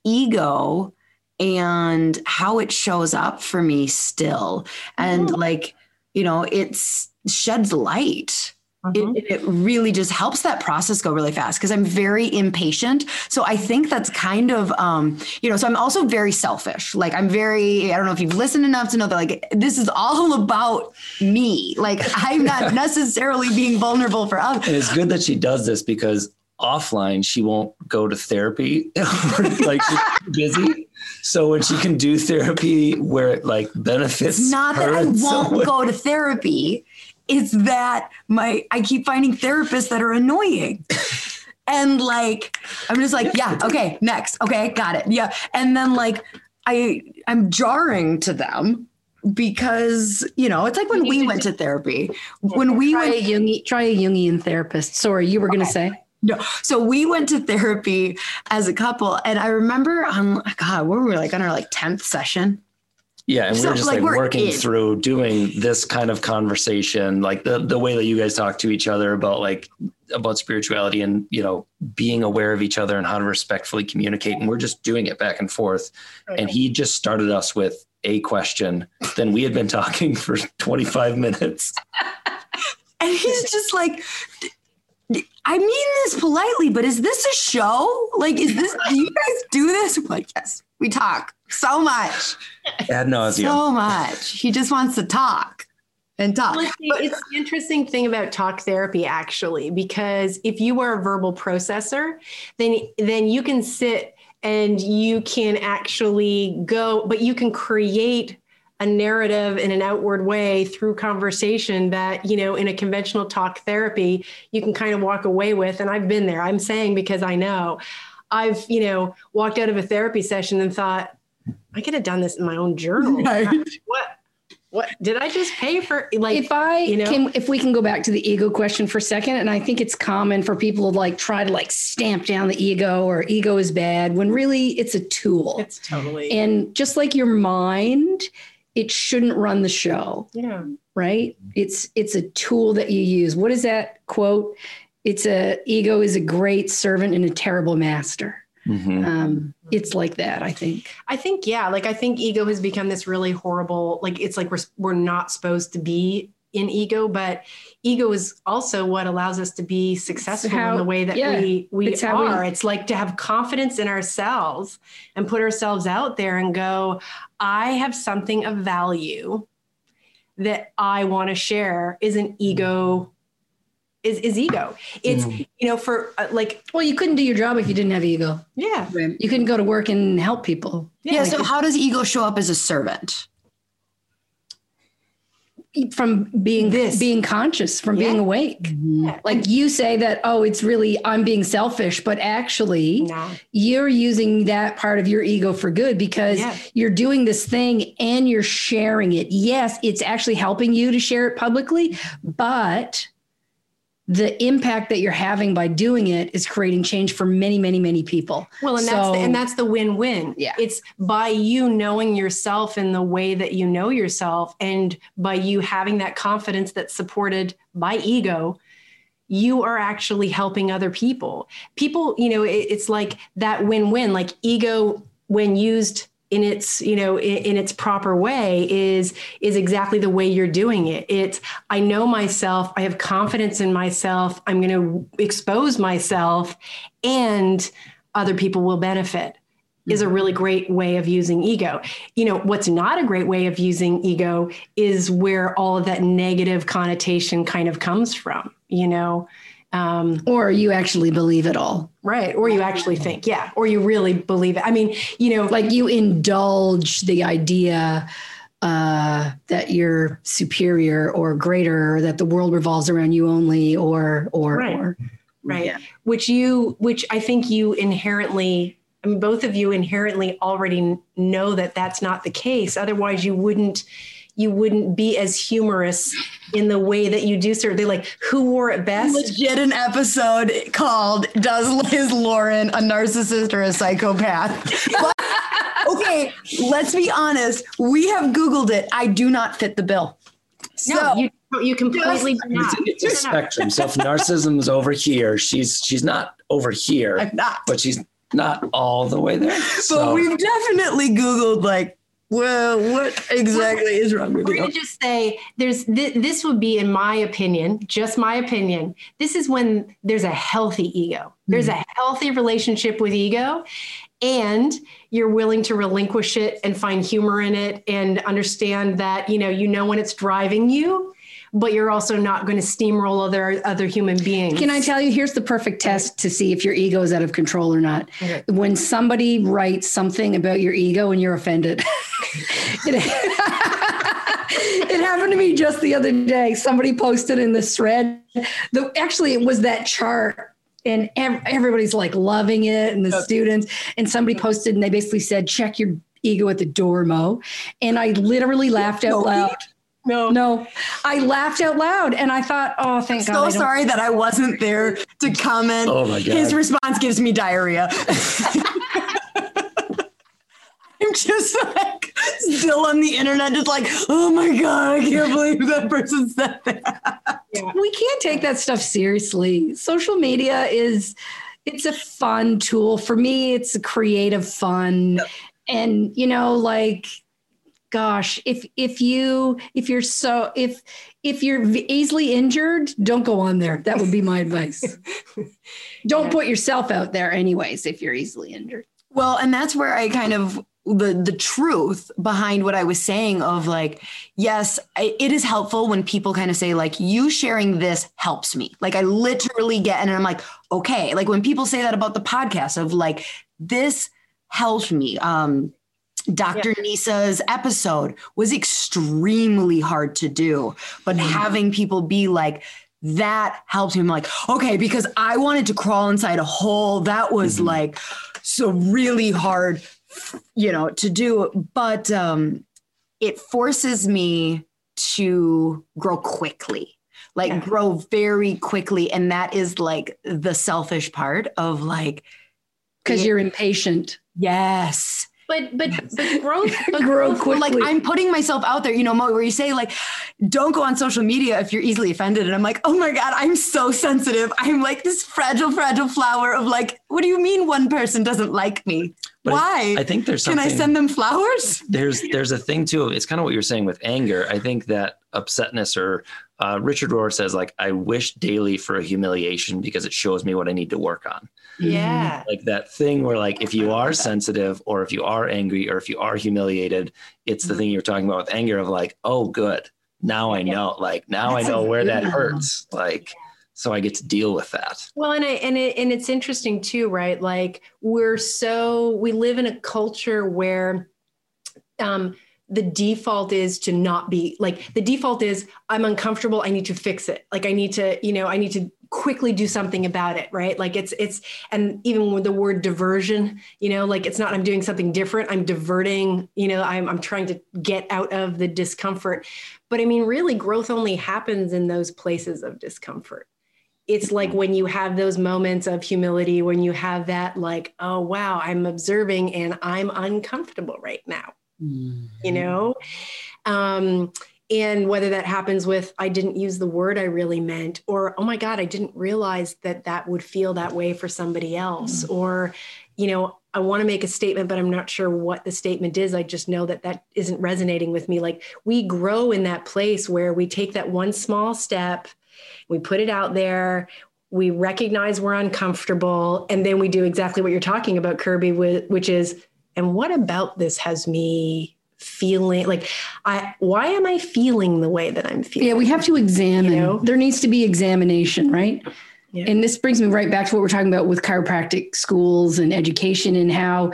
ego and how it shows up for me still and mm-hmm. like you know it's sheds light Mm-hmm. It, it, really just helps that process go really fast because I'm very impatient. So I think that's kind of, um, you know, so I'm also very selfish. Like I'm very, I don't know if you've listened enough to know that like this is all about me. Like I'm not necessarily being vulnerable for others. And it's good that she does this because offline she won't go to therapy like she's busy so when she can do therapy where it like benefits it's not that i won't go to therapy is that my I keep finding therapists that are annoying. and like I'm just like, yeah, okay, next. Okay, got it. Yeah. And then like I I'm jarring to them because you know it's like when we went to therapy when we try went a Jungi, try a Jungian therapist. Sorry, you were going to say. No, so we went to therapy as a couple, and I remember on God, we were like on our like tenth session, yeah, and we are just like, like working in. through doing this kind of conversation, like the the way that you guys talk to each other about like about spirituality and you know being aware of each other and how to respectfully communicate, and we're just doing it back and forth. Right. And he just started us with a question. Then we had been talking for 25 minutes. and he's just like, I mean this politely, but is this a show? Like, is this, do you guys do this? I'm like, yes, we talk so much. Ad nauseum. So much. He just wants to talk and talk. Well, it's the interesting thing about talk therapy, actually, because if you are a verbal processor, then then you can sit and you can actually go, but you can create a narrative in an outward way through conversation that you know in a conventional talk therapy you can kind of walk away with and i've been there i'm saying because i know i've you know walked out of a therapy session and thought I could have done this in my own journal. Right. What? What did I just pay for? Like, if I you know, can, if we can go back to the ego question for a second, and I think it's common for people to like try to like stamp down the ego or ego is bad when really it's a tool. It's totally. And just like your mind it shouldn't run the show. Yeah. Right? It's it's a tool that you use. What is that quote? It's a ego is a great servant and a terrible master. Mm-hmm. Um, it's like that, I think. I think, yeah. Like, I think ego has become this really horrible, like, it's like we're, we're not supposed to be in ego, but ego is also what allows us to be successful how, in the way that yeah, we, we it's are. We, it's like to have confidence in ourselves and put ourselves out there and go, I have something of value that I want to share is an ego is, is ego. It's, mm. you know, for uh, like. Well, you couldn't do your job if you didn't have ego. Yeah. You couldn't go to work and help people. Yeah. yeah like so, how does ego show up as a servant? From being this, being conscious, from yeah. being awake. Mm-hmm. Like you say that, oh, it's really, I'm being selfish, but actually, nah. you're using that part of your ego for good because yeah. you're doing this thing and you're sharing it. Yes, it's actually helping you to share it publicly, but the impact that you're having by doing it is creating change for many many many people. Well and so, that's the, and that's the win-win. Yeah. It's by you knowing yourself in the way that you know yourself and by you having that confidence that's supported by ego you are actually helping other people. People you know it, it's like that win-win like ego when used in its you know in, in, its proper way is is exactly the way you're doing it it's i know myself i have confidence in myself i'm going to expose myself and other people will benefit is a mm-hmm. really great way of using ego. You know, what's not a great way of using ego is where all of that negative connotation kind of comes from, you know. Um, or you actually believe it all. Right. Or you actually think, yeah. Or you really believe it. I mean, you know, like you indulge the idea uh, that you're superior or greater, or that the world revolves around you only, or, or, right. or. Right. Yeah. Which you, which I think you inherently, I mean, both of you inherently already know that that's not the case. Otherwise, you wouldn't you wouldn't be as humorous in the way that you do certain. They like who wore it best. Legit an episode called "Does Liz Lauryn a narcissist or a psychopath?" but, okay, let's be honest. We have Googled it. I do not fit the bill. So, no, you you completely do not. It's, it's a spectrum. So if narcissism is over here, she's she's not over here. I'm not. But she's not all the way there. So. But we've definitely Googled like well, what exactly is wrong with We're you? Gonna just say there's th- this would be, in my opinion, just my opinion. This is when there's a healthy ego. There's mm-hmm. a healthy relationship with ego, and you're willing to relinquish it and find humor in it and understand that you know you know when it's driving you but you're also not going to steamroll other other human beings. Can I tell you? Here's the perfect test to see if your ego is out of control or not. Okay. When somebody writes something about your ego and you're offended. it, it happened to me just the other day. Somebody posted in this thread. The actually it was that chart and everybody's like loving it and the okay. students and somebody posted and they basically said check your ego at the door mo and i literally laughed out loud no. No. I laughed out loud and I thought, oh, thank I'm God. So sorry that I wasn't there to comment. Oh my God. His response gives me diarrhea. I'm just like still on the internet, just like, oh my God, I can't believe that person said that. Yeah. We can't take that stuff seriously. Social media is it's a fun tool. For me, it's a creative fun. Yep. And you know, like gosh if if you if you're so if if you're easily injured don't go on there that would be my advice don't yeah. put yourself out there anyways if you're easily injured well and that's where i kind of the the truth behind what i was saying of like yes I, it is helpful when people kind of say like you sharing this helps me like i literally get and i'm like okay like when people say that about the podcast of like this helped me um Dr. Yeah. Nisa's episode was extremely hard to do, but mm-hmm. having people be like, that helped him like, okay, because I wanted to crawl inside a hole. That was mm-hmm. like so really hard, you know, to do. But um, it forces me to grow quickly, like yeah. grow very quickly. And that is like the selfish part of like, because you're impatient. Yes but but but growth but Grow growth- quickly. like I'm putting myself out there, you know, Mo, where you say like, don't go on social media if you're easily offended. And I'm like, oh my God, I'm so sensitive. I'm like this fragile, fragile flower of like, what do you mean one person doesn't like me? But Why? I think there's something Can. I send them flowers? there's there's a thing too. It's kind of what you're saying with anger. I think that upsetness or uh, Richard Rohr says like I wish daily for a humiliation because it shows me what I need to work on. Yeah. Like that thing where like if you are sensitive or if you are angry or if you are humiliated, it's the thing you're talking about with anger of like oh good. Now I know. Like now I That's a know where that hurts. Like so I get to deal with that. Well, and I, and it, and it's interesting too, right? Like we're so we live in a culture where um, the default is to not be like the default is I'm uncomfortable. I need to fix it. Like I need to, you know, I need to quickly do something about it, right? Like it's it's and even with the word diversion, you know, like it's not I'm doing something different. I'm diverting. You know, I'm I'm trying to get out of the discomfort. But I mean, really, growth only happens in those places of discomfort it's like when you have those moments of humility when you have that like oh wow i'm observing and i'm uncomfortable right now you know um and whether that happens with i didn't use the word i really meant or oh my god i didn't realize that that would feel that way for somebody else mm. or you know i want to make a statement but i'm not sure what the statement is. I just know that that isn't resonating with me. Like we grow in that place where we take that one small step we put it out there we recognize we're uncomfortable and then we do exactly what you're talking about kirby which is and what about this has me feeling like i why am i feeling the way that i'm feeling Yeah, we have to examine. You know? There needs to be examination, right? Yeah. And this brings me right back to what we're talking about with chiropractic schools and education and how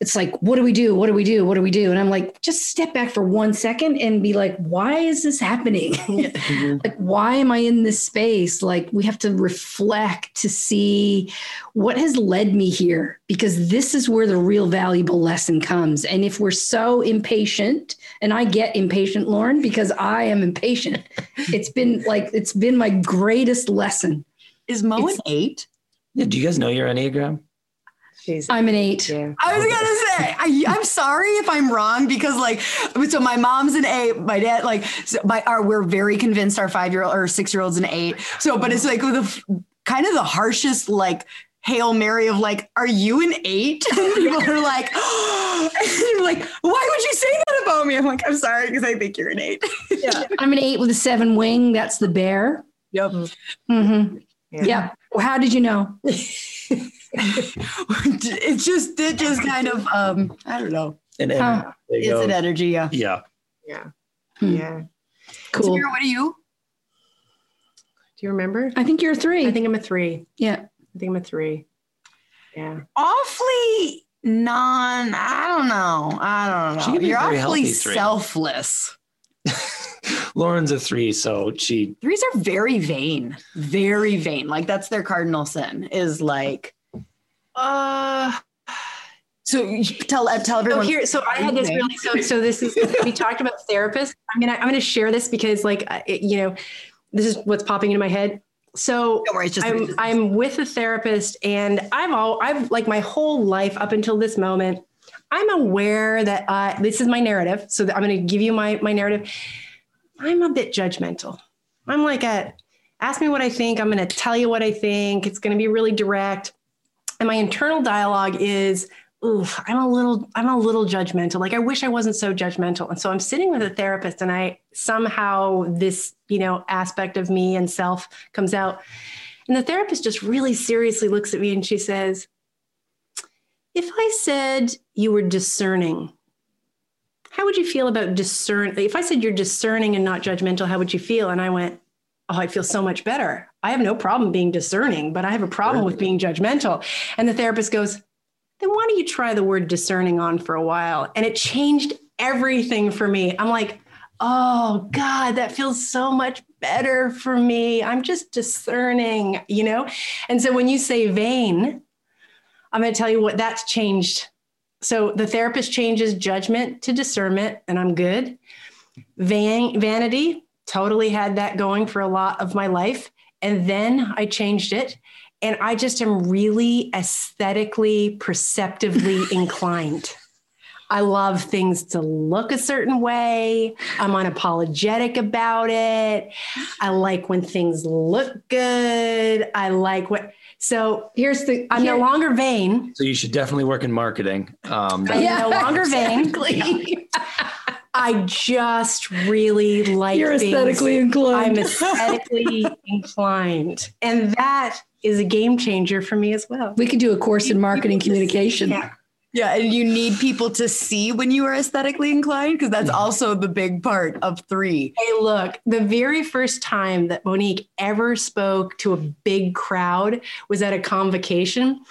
it's like, what do we do? What do we do? What do we do? And I'm like, just step back for one second and be like, why is this happening? Mm-hmm. like, why am I in this space? Like, we have to reflect to see what has led me here because this is where the real valuable lesson comes. And if we're so impatient, and I get impatient, Lauryn, because I am impatient, it's been like, it's been my greatest lesson. Is Mo an eight? Yeah, do you guys know your Enneagram? Jeez. I'm an eight. yeah I was gonna say, I, I'm sorry if I'm wrong because like, so my mom's an eight, my dad like, so my our we're very convinced our five year old or six year old's an eight. So, but it's like the f- kind of the harshest like hail mary of like, are you an eight? And people are like, and like, why would you say that about me? I'm like, I'm sorry because I think you're an eight. Yeah. I'm an eight with a seven wing. That's the bear. Yep. Mm-hmm. Yeah. Yeah. Well, how did you know? it just it just kind of um I don't know. And Huh. there you It's go. an energy, yeah. yeah. yeah Hmm. yeah Cool. Tamara, what are you? do you remember I think you're a three. i think i'm a three yeah. i think i'm a three yeah awfully non i don't know i don't know you're awfully selfless Lauryn's a three, so she threes are very vain very vain like that's their cardinal sin is like uh so you tell uh, tell So everyone here, so I had this really. So, so this is we talked about therapists. I'm gonna I'm gonna share this because like it, you know, this is what's popping into my head. So don't worry it's just I'm I'm with a therapist, and I've all I've like my whole life up until this moment. I'm aware that uh, this is my narrative, so that I'm going to give you my my narrative. I'm a bit judgmental. I'm like a ask me what I think. I'm going to tell you what I think. It's going to be really direct, and my internal dialogue is ooh, I'm a little, I'm a little judgmental. Like I wish I wasn't so judgmental. And so I'm sitting with a therapist and I somehow this, you know, aspect of me and self comes out. And the therapist just really seriously looks at me and she says, if I said you were discerning, how would you feel about discern? If I said you're discerning and not judgmental, how would you feel? And I went, oh, I feel so much better. I have no problem being discerning, but I have a problem with being judgmental. And the therapist goes, then why don't you try the word discerning on for a while? And it changed everything for me. I'm like, oh God, that feels so much better for me. I'm just discerning, you know? And so when you say vain, I'm going to tell you what that's changed. So the therapist changes judgment to discernment, and I'm good. Van- vanity, totally had that going for a lot of my life. And then I changed it. And I just am really aesthetically, perceptively inclined. I love things to look a certain way. I'm unapologetic about it. I like when things look good. I like what. So here's the. I'm here- no longer vain. So you should definitely work in marketing. Um, I'm Yeah, no longer vain. I just really like You're things. aesthetically inclined. I'm aesthetically inclined. And that is a game changer for me as well. we could do a course in marketing communication. Yeah. Yeah, and you need people to see when you are aesthetically inclined because that's also the big part of three. Hey, look, the very first time that Monique ever spoke to a big crowd was at a convocation.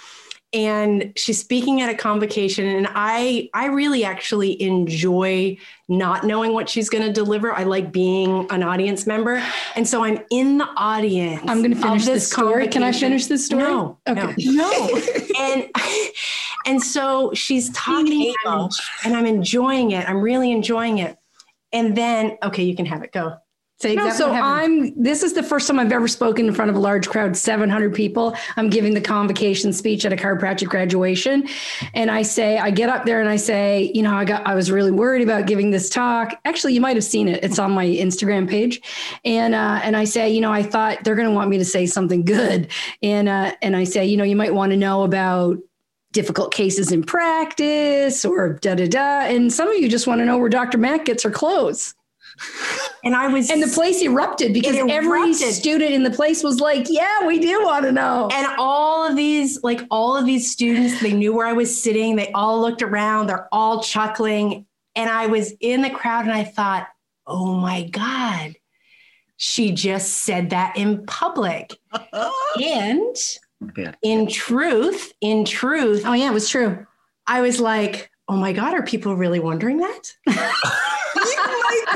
And she's speaking at a convocation, and I I really actually enjoy not knowing what she's going to deliver. I like being an audience member, and so I'm in the audience. I'm going to finish this story. Can I finish this story? No, Okay. no, no. and and so she's talking, and I'm enjoying it. I'm really enjoying it. And then, okay, you can have it. Go. Say No, so. I'm. This is the first time I've ever spoken in front of a large crowd, 700 people. I'm giving the convocation speech at a chiropractic graduation, and I say, I get up there and I say, you know, I got, I was really worried about giving this talk. Actually, you might have seen it. It's on my Instagram page, and uh, and I say, you know, I thought they're going to want me to say something good, and uh, and I say, you know, you might want to know about difficult cases in practice or da da da, and some of you just want to know where Dr. Mac gets her clothes. And I was And the place erupted because It every student in the place was like, "Yeah, we do want to know." and all of these, like all of these students, they knew where I was sitting. They all looked around. They're all chuckling. And I was in the crowd and I thought, oh my God, she just said that in public. and Yeah. in truth, in truth, oh yeah, it was true. I was like, oh my God, are people really wondering that?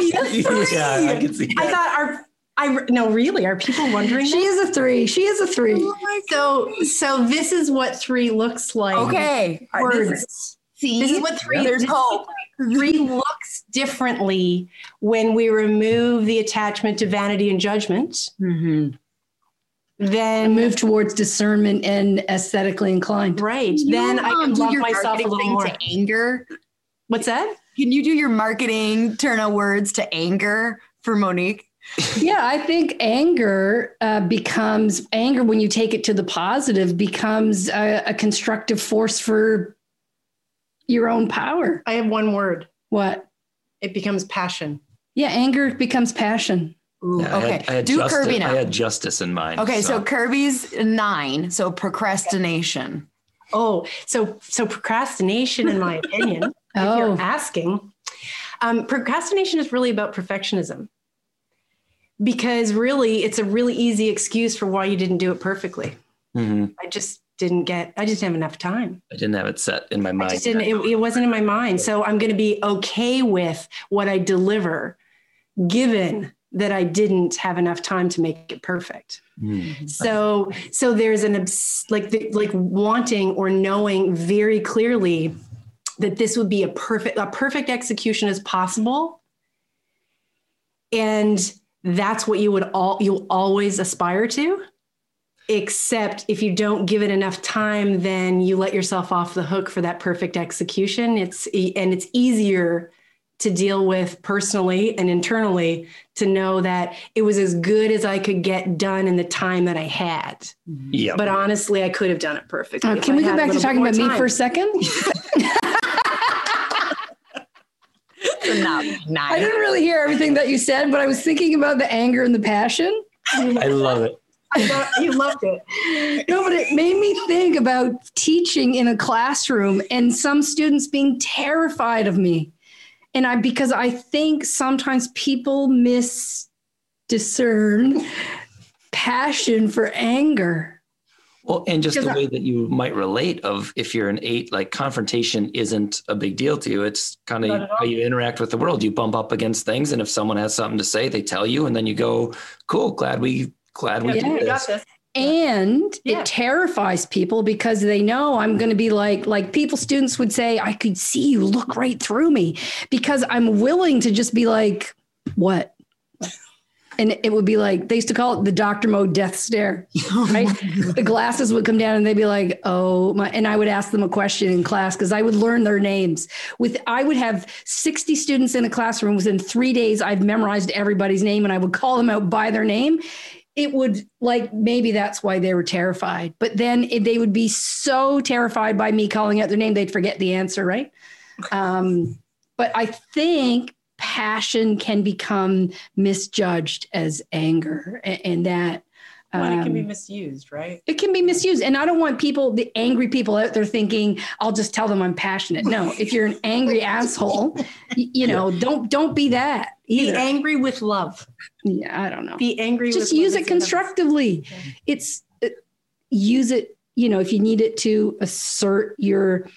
yeah, I can see I thought, are I no, really, are people wondering She that? is a three. She is a three. So, so this is what three looks like. Okay. All right, this is- Words. see, This is what three. there's this hope. Three looks differently when we remove the attachment to vanity and judgment. And Then move towards discernment and aesthetically inclined. right. You, then I um, can do love your myself a little more. To anger. What's that? Can you do your marketing turn of words to anger for Monique? yeah, I think anger uh, becomes anger when you take it to the positive becomes a, a constructive force for your own power. I have one word. What? It becomes passion. Yeah, anger becomes passion. Ooh, Yeah, I okay. had- I had do justice, Kirby now. I had justice in mind. okay, so Kirby's nine. So procrastination. Oh, so so procrastination, in my opinion, if Oh. you're asking, um, procrastination is really about perfectionism. Because really, it's a really easy excuse for why you didn't do it perfectly. Mhm. I just didn't get. I just didn't have enough time. I didn't have it set in my I mind. just didn't. It, it wasn't in my mind. So I'm going to be okay with what I deliver, given that I didn't have enough time to make it perfect. Mhm. So so there's an obs- like the, like wanting or knowing very clearly that this would be a perfect a perfect execution as possible, and that's what you would all you'll always aspire to. Except if you don't give it enough time, then you let yourself off the hook for that perfect execution. It's and it's easier to deal with personally and internally to know that it was as good as I could get done in the time that I had. Yeah. But honestly, I could have done it perfectly. Uh, can we go back to talking about more me for a second? I didn't really hear everything that you said, but I was thinking about the anger and the passion. I love it. I thought you loved it. No, but it made me think about teaching in a classroom and some students being terrified of me. And I because I think sometimes people miss discern passion for anger. Well, and just the I- way that you might relate of if you're an eight, like confrontation isn't a big deal to you. It's kind of how you interact with the world. You bump up against things, and if someone has something to say, they tell you, and then you go, "Cool, glad we, glad we Yeah, did this." got this. And Yeah. it terrifies people because they know i'm going to be like like people students would say i could see you look right through me because i'm willing to just be like what and it would be like they used to call it the Dr. mode death stare. Right? the glasses would come down and they'd be like, "Oh my!" And I would ask them a question in class because I would learn their names. With I would have sixty students in a classroom. Within three days, I've memorized everybody's name, and I would call them out by their name. It would like maybe that's why they were terrified. But then it, they would be so terrified by me calling out their name, they'd forget the answer. Right? Um, but I think passion can become misjudged as anger and, and that well, it can be um, misused, right? It can be misused. And I don't want people, the angry people out there thinking, I'll just tell them I'm passionate. No, if you're an angry asshole, you, you know, don't don't be that. Either. Be angry with love. Yeah, I don't know. Be angry just use it constructively. It's uh, use it, you know, if you need it to assert your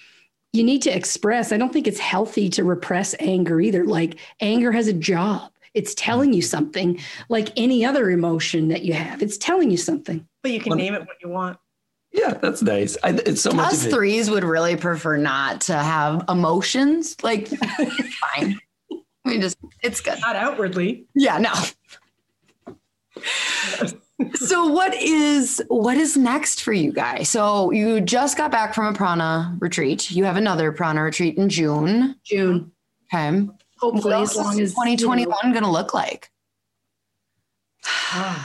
you need to express. I don't think it's healthy to repress anger either. Like anger has a job. It's telling you something like any other emotion that you have. It's telling you something. But you can name it what you want. Yeah, that's nice. I, it's so much. Us threes would really prefer not to have emotions. Like, fine. We just, it's good. Not outwardly. Yeah, no so what is what is next for you guys? So you just got back from a prana retreat. You have another prana retreat in June. June. Okay. Hopefully, as long as 2021 you know. going to look like.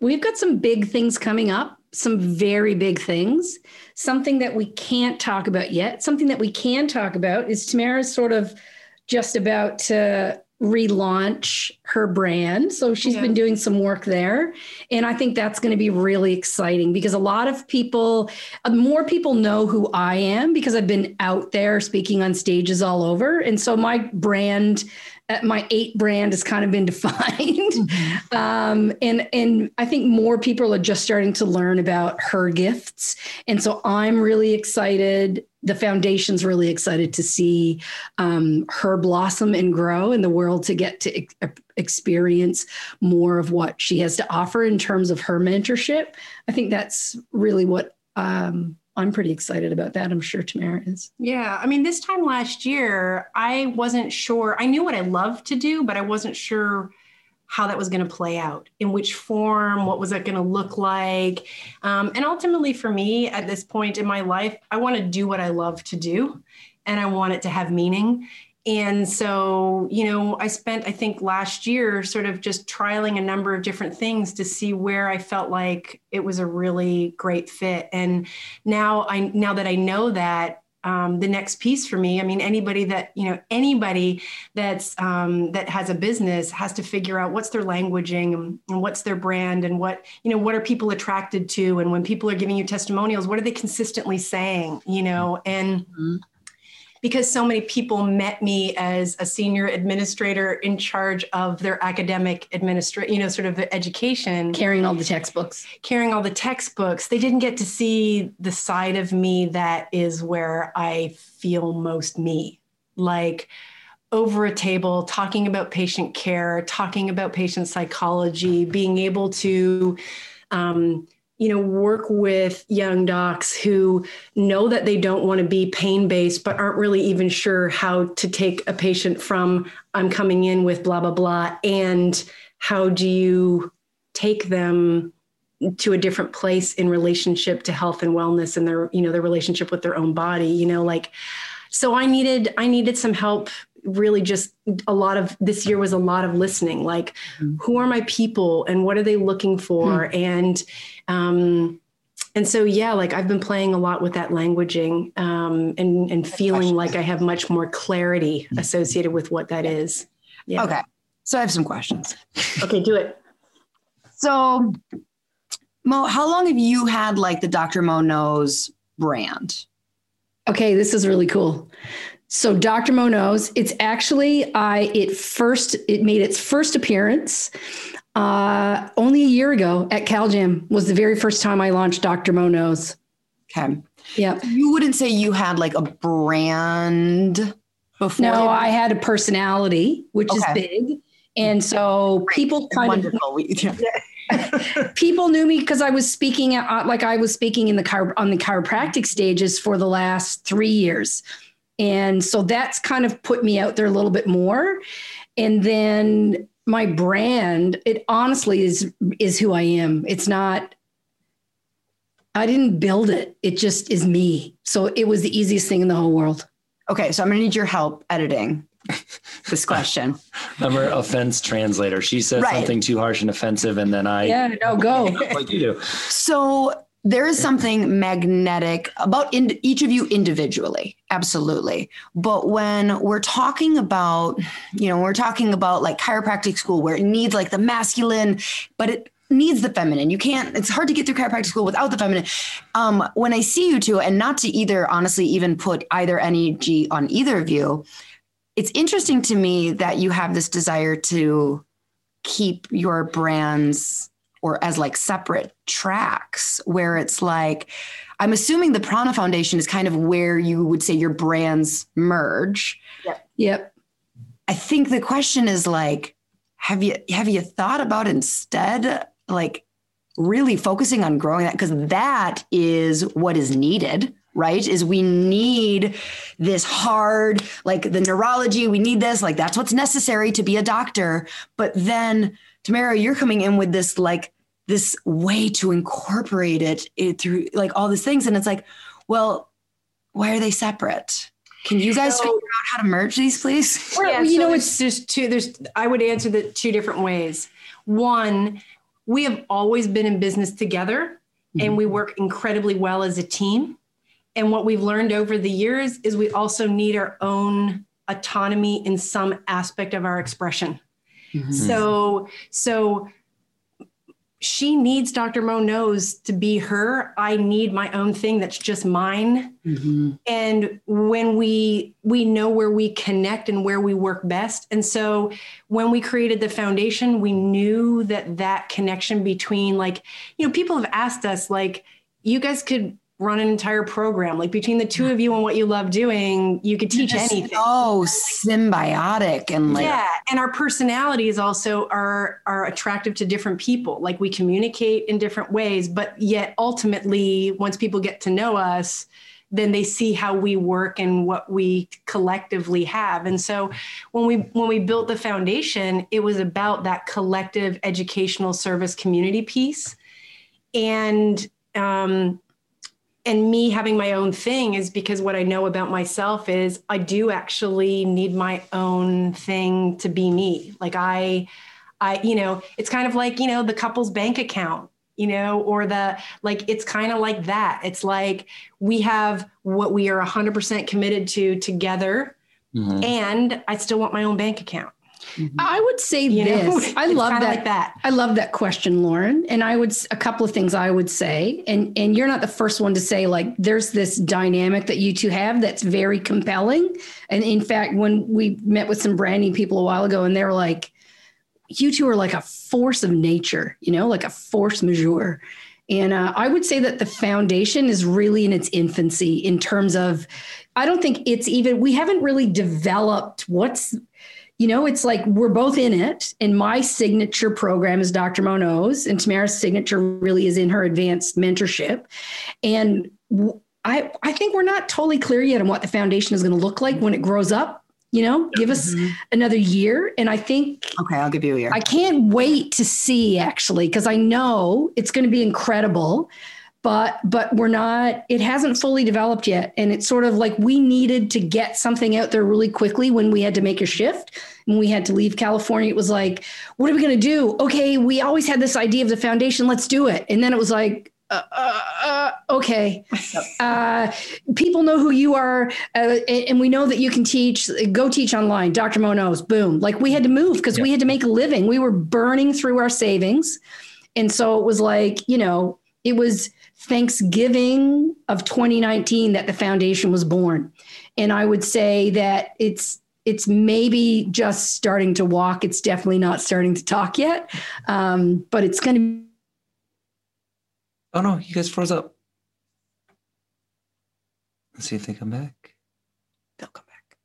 We've got some big things coming up, some very big things. Something that we can't talk about yet. Something that we can talk about is Tamara's sort of just about to relaunch her brand. So she's yeah. been doing some work there. And I think that's going to be really exciting because a lot of people, uh, more people know who I am because I've been out there speaking on stages all over. And so my brand, uh, my eight brand has kind of been defined. Mm-hmm. Um, and, and I think more people are just starting to learn about her gifts. And so I'm really excited the foundation's really excited to see um, her blossom and grow in the world to get to ex- experience more of what she has to offer in terms of her mentorship. I think that's really what um, I'm pretty excited about that. I'm sure Tamara is. Yeah. I mean, this time last year, I wasn't sure. I knew what I loved to do, but I wasn't sure how that was going to play out, in which form, what was that going to look like. Um, and ultimately, for me at this point in my life, I want to do what I love to do and I want it to have meaning. And so, you know, I spent, I think last year sort of just trialing a number of different things to see where I felt like it was a really great fit. And now I, now that I know that, um, the next piece for me. I mean, anybody that you know, anybody that's um, that has a business has to figure out what's their languaging and what's their brand and what you know what are people attracted to, and when people are giving you testimonials, what are they consistently saying? You know, and mm-hmm because so many people met me as a senior administrator in charge of their academic administration, you know, sort of education. Carrying all the textbooks. Carrying all the textbooks. They didn't get to see the side of me that is where I feel most me. Like, over a table talking about patient care, talking about patient psychology, being able to um, you know work with young docs who know that they don't want to be pain based but aren't really even sure how to take a patient from i'm coming in with blah blah blah and how do you take them to a different place in relationship to health and wellness and their you know their relationship with their own body you know like so i needed i needed some help really just a lot of this year was a lot of listening like mm-hmm. who are my people and what are they looking for? Mm-hmm. and um, and so yeah like i've been playing a lot with that languaging um, and and feeling like i have much more clarity mm-hmm. associated with what that is. Yeah. okay. So i have some questions. Okay do it. So mo how long have you had like the dr mo knows brand? Okay this is really cool so Dr. Mo knows it's actually I it first it made its first appearance uh, only a year ago at CalJam was the very first time I launched Dr. Mo Knows. Okay. Yeah. You wouldn't say you had like a brand before? No, I had a personality, which okay. is big. And so Great. people kind Wonderful. of people knew me because I was speaking at, uh, like I was speaking in the car on the chiropractic stages for the last three years. And so that's kind of put me out there a little bit more. and then my brand, it honestly is is who I am. It's not I didn't build it. It just is me. So it was the easiest thing in the whole world. Okay, so I'm going to need your help editing this question. I'm her offense translator. She says Right. something too harsh and offensive, and then I Yeah, no, go. like you do. So there is something magnetic about in, each of you individually, absolutely. But when we're talking about, you know, we're talking about like chiropractic school where it needs like the masculine, but it needs the feminine. You can't. It's hard to get through chiropractic school without the feminine. Um, when I see you two, and not to either honestly even put either energy on either of you, it's interesting to me that you have this desire to keep your brands or as like separate tracks where it's like i'm assuming the prana foundation is kind of where you would say your brands merge Yep. Yep. I think the question is like have you have you thought about instead like really focusing on growing that because that is what is needed right is we need this hard like the neurology we need this like that's what's necessary to be a doctor but then tamara you're coming in with this like this way to incorporate it, it through like all these things and it's like well why are they separate can you guys So- figure out how to merge these please Well, Yeah, you so know, it's just two. There's I would answer that two different ways. One, we have always been in business together, and mm-hmm. we work incredibly well as a team. And what we've learned over the years is we also need our own autonomy in some aspect of our expression. So so she needs Dr. Mo knows to be her. I need my own thing that's just mine Mhm. and when we we know where we connect and where we work best and so when we created the foundation we knew that that connection between like you know people have asked us like you guys could run an entire program. Like between the two of you and what you love doing you could teach anything. oh symbiotic and like yeah and our personalities also are are attractive to different people. Like we communicate in different ways but yet ultimately once people get to know us then they see how we work and what we collectively have. And so when we when we built the foundation it was about that collective educational service community piece. And um and me having my own thing is because what I know about myself is I do actually need my own thing to be me. Like I, I, you know, it's kind of like, you know, the couple's bank account, you know, or the, like, it's kind of like that. It's like we have what we are 100% committed to together. Mhm. And I still want my own bank account. I would say You know, this. I love that. like that. I love that question, Lauryn. And I would a couple of things I would say, and and you're not the first one to say like there's this dynamic that you two have that's very compelling. And in fact, when we met with some branding people a while ago, and they were like, you two are like a force of nature, you know, like a force majeure. And uh, I would say that the foundation is really in its infancy in terms of, I don't think it's even, we haven't really developed what's, you know, it's like we're both in it. And my signature program is Dr. Mo Knows, and Tamara's signature really is in her advanced mentorship. And I, I think we're not totally clear yet on what the foundation is going to look like when it grows up. You know, give us mm-hmm. another year. And I think okay i'll give you a year I can't wait to see actually because I know it's going to be incredible but but we're not it hasn't fully developed yet and it's sort of like we needed to get something out there really quickly when we had to make a shift when we had to leave California it was like what are we going to do okay we always had this idea of the foundation let's do it and then it was like uh, uh, uh, okay. Uh, people know who you are, uh, and and we know that you can teach. Go teach online. Dr. Mo Knows. Boom. Like we had to move because we had to make a living. We were burning through our savings, and so it was like you know, it was Thanksgiving of 2019 that the foundation was born, and I would say that it's it's maybe just starting to walk. It's definitely not starting to talk yet, um, but it's going to Oh no, you guys froze up. Let's see if they come back. They'll come back.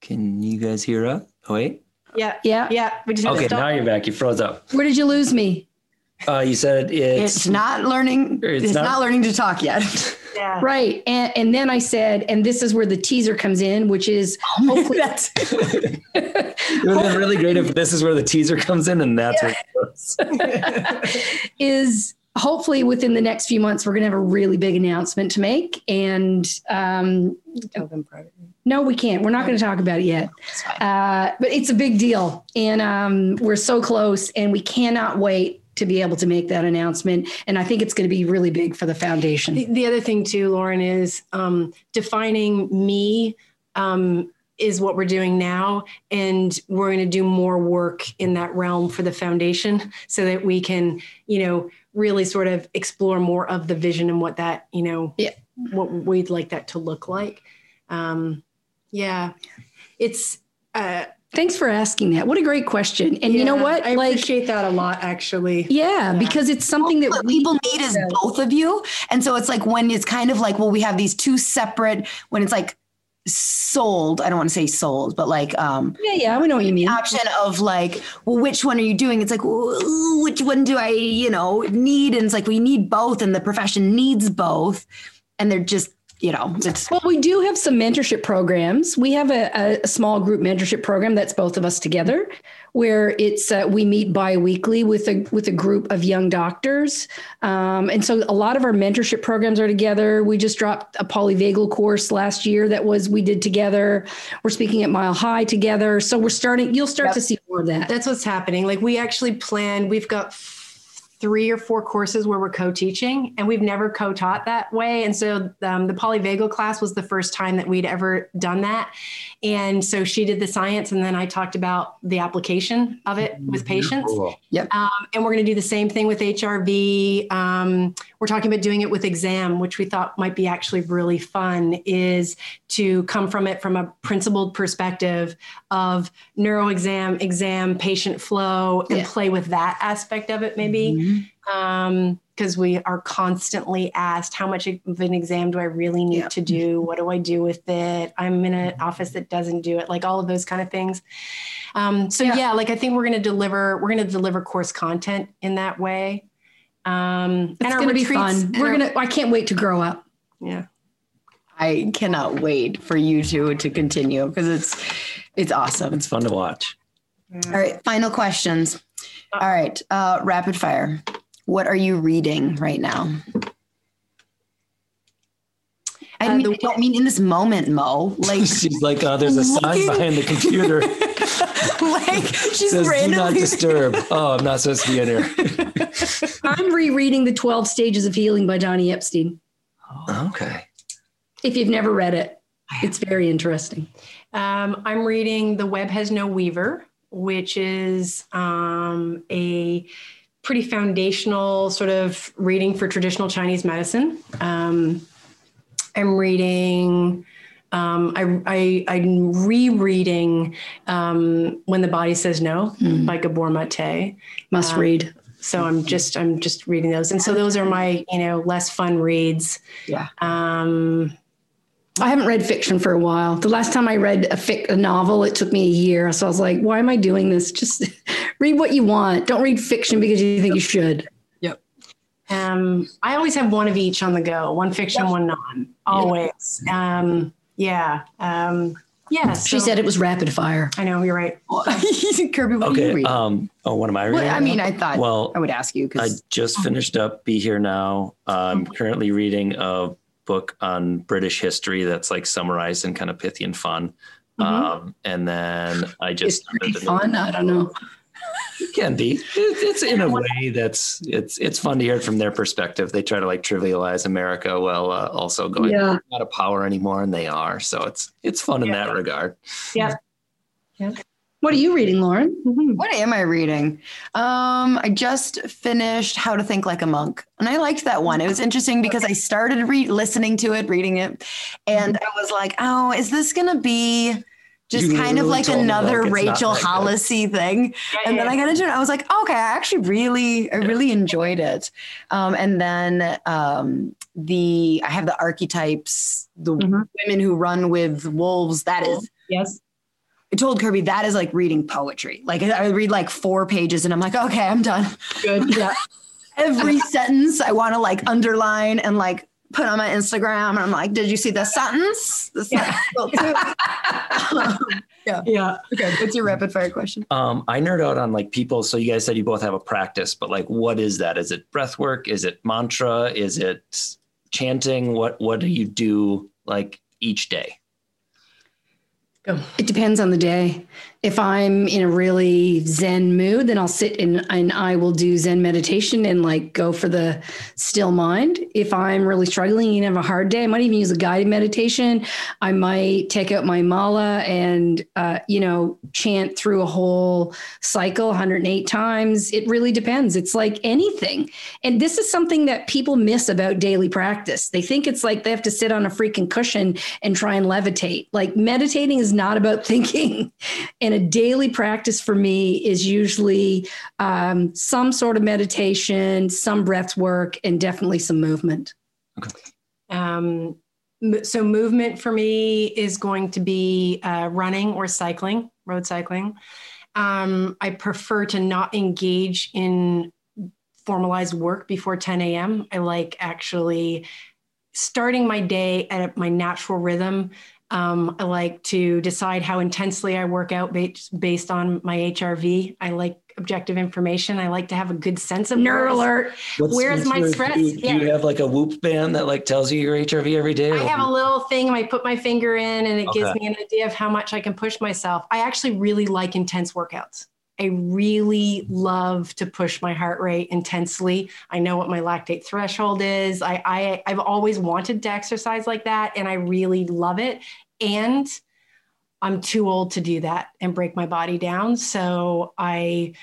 Can you guys hear us? Oh wait. Yeah. yeah. Yeah. We just Okay, now you're back. You froze up. Where did you lose me? Uh, you said it's, It's not learning. It's It's, not- not, learning to talk yet. Yeah. Right. And, and then I said, and this is where the teaser comes in, which is hopefully That's it would have been really great if this is where the teaser comes in and that's where it goes. is hopefully within the next few months, we're going to have a really big announcement to make. And um, Tell them privately. no, we can't. We're not going to talk about it yet. Uh, but it's a big deal. And um, we're so close and we cannot wait to be able to make that announcement. And I think it's going to be really big for the foundation. The, the other thing too, Lauryn, is um, defining me um, is what we're doing now, and we're going to do more work in that realm for the foundation, so that we can, you know, really sort of explore more of the vision and what that, you know, Yeah. what we'd like that to look like. Um, yeah, it's. Uh, Thanks for asking that. What a great question. And you know what? I like, appreciate that a lot, actually. yeah, Yeah. because it's something that what we people need is both of you. And so it's like when it's kind of like, well, we have these two separate, when it's like sold, I don't want to say sold, but like um Yeah, yeah, we know what you mean. option of like, well, which one are you doing? It's like, which one do I, you know, need? And it's like we need both, and the profession needs both. And they're just, you know, it's Well, we do have some mentorship programs. We have a, a, small group mentorship program that's both of us together, where it's uh, we meet biweekly with a with a group of young doctors, um, and so a lot of our mentorship programs are together. We just dropped a polyvagal course last year that was we did together. We're speaking at Mile High together, so we're starting. You'll start Yep. to see more of that. That's what's happening. Like we actually planned, we've got three or four courses where we're co-teaching and we've never co-taught that way. And so um, the polyvagal class was the first time that we'd ever done that. And so she did the science and then I talked about the application of it with patients. Cool. Um, and we're going to do the same thing with HRV. Um, we're talking about doing it with exam, which we thought might be actually really fun, is to come from it from a principled perspective of neuro exam, exam, patient flow, and Yeah. play with that aspect of it maybe. Um, because we are constantly asked, how much of an exam do I really need Yeah. to do? What do I do with it? I'm in an office that doesn't do it, like all of those kind of things. Um, so Yeah. yeah. like I think we're going to deliver, we're going to deliver course content in that way. Um, It's our going to be fun. and We're gonna. I can't wait to grow up. yeah. I cannot wait for you two to continue because it's it's awesome. It's fun to watch. All right, final questions. All right, uh, rapid fire. What are you reading right now? I, Uh, mean, the- I don't mean in this moment, Mo. Like, She's like, uh, there's a sign behind the computer like she's says do not randomly. disturb. Oh, I'm not supposed to be in here. I'm rereading the Twelve Stages of Healing by Donny Epstein. okay. If you've never read it, it's very interesting. Um, I'm reading The Web Has No Weaver, which is um, a pretty foundational sort of reading for traditional Chinese medicine. Um, I'm reading. Um, I, I, I'm rereading um, When the Body Says No Mm. by Gabor Mate. Must Um, read. So I'm just I'm just reading those, and so those are my you know less fun reads. Yeah. Um, I haven't read fiction for a while. The last time I read a, fic- a novel, it took me a year. So I was like, why am I doing this? Just read what you want. Don't read fiction because you think you should. Yep. Um, I always have one of each on the go, one fiction, one non, always. Um, yeah. Um, yeah. She said it was rapid fire. I know you're right. Kirby, what are you Okay. reading? Um. Oh, what am I reading? well, I mean, I thought well, I would ask you Cause... I just finished up Be Here Now. I'm currently reading a book on British history that's like summarized and kind of pithy and fun. Mhm. Um, and then I just It's fun. I don't know. It can be. It, it's in a way that's it's it's fun to hear it from their perspective. They try to like trivialize America while uh, also going Yeah. not a power anymore, and they are. So it's it's fun in that regard. What are you reading, Lauryn? what am I reading? Um, I just finished How to Think Like a Monk, and I liked that one. It was interesting because I started re- listening to it, reading it, and I was like, "Oh, is this gonna be just You kind of like another like, Rachel that good. Hollisy thing?" And then I got into it. I was like, "Okay, I actually really, I really enjoyed it." Um, and then um, the I have the archetypes, the Mhm. women who run with wolves. That is Yes. I told Kirby that is like reading poetry. Like I read like four pages and I'm like, okay, I'm done. Good. Yeah. every sentence I want to like underline and like put on my Instagram. And I'm like, did you see the sentence? The Yeah. um, yeah. Yeah. Okay. What's your rapid fire question? Um, I nerd out on like people. So you guys said you both have a practice, but like, what is that? Is it breath work? Is it mantra? Is it chanting? What What do you do like each day? Go. It depends on the day. If I'm in a really Zen mood, then I'll sit and, and I will do Zen meditation and like go for the still mind. If I'm really struggling and have a hard day, I might even use a guided meditation. I might take out my mala and, uh, you know, chant through a whole cycle 108 times. It really depends. It's like anything. And this is something that people miss about daily practice. They think it's like they have to sit on a freaking cushion and try and levitate. Like meditating is not about thinking. And a daily practice for me is usually um, some sort of meditation, some breath work, and definitely some movement. Um, so movement for me is going to be uh, running or cycling, road cycling. Um, I prefer to not engage in formalized work before 10 a.m. I like actually starting my day at my natural rhythm. Um, I like to decide how intensely I work out based, based on my HRV. I like objective information. I like to have a good sense of Nerd where's- alert. Where's my your- stress? Do you, do you have like a Whoop band that like tells you your HRV every day? I have a little thing I put my finger in and it gives me an idea of how much I can push myself. I actually really like intense workouts. I really love to push my heart rate intensely. I know what my lactate threshold is. I, I I've always wanted to exercise like that and I really love it. And I'm too old to do that and break my body down. So I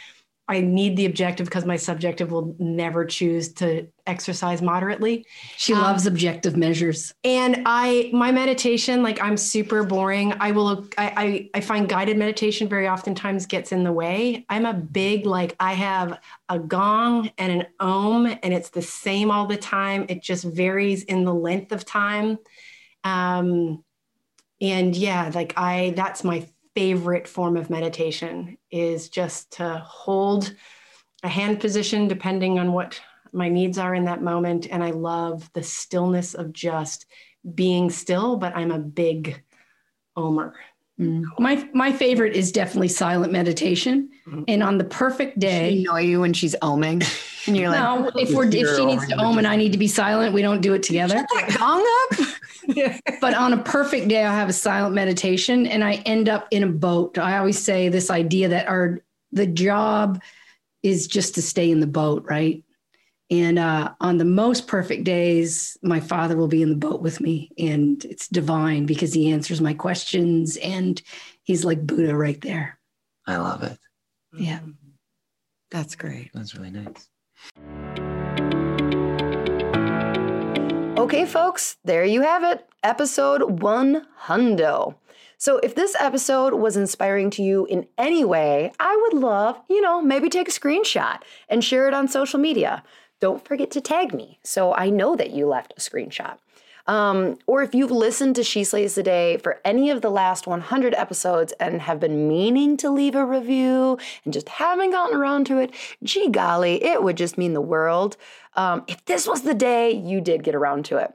I need the objective because my subjective will never choose to exercise moderately. She Um, loves objective measures. And I, my meditation, like I'm super boring. I will, I, I, I find guided meditation very oftentimes gets in the way. I'm a big, like, I have a gong and an ohm, and it's the same all the time. It just varies in the length of time. Um, and yeah, like I, that's my favorite form of meditation is just to hold a hand position depending on what my needs are in that moment. And I love the stillness of just being still, but I'm a big omer. Mm. My my favorite is definitely silent meditation. Mhm. And on the perfect day, she annoy you when she's oming? And you're like, no, if we're if she needs to ohm and I need to be silent, we don't do it together. that gong up? But on a perfect day, I'll have a silent meditation and I end up in a boat. I always say this idea that our the job is just to stay in the boat, right? And uh, on the most perfect days, my father will be in the boat with me, and it's divine because he answers my questions, and he's like Buddha right there. I love it. Yeah. That's great. That's really nice. Okay, folks, there you have it. Episode one hundo. So, if this episode was inspiring to you in any way, I would love, you know, maybe take a screenshot and share it on social media. Don't forget to tag me so I know that you left a screenshot. Um, or if you've listened to She Slays the Day for any of the last 100 episodes and have been meaning to leave a review and just haven't gotten around to it, gee golly, it would just mean the world. Um, if this was the day you did get around to it.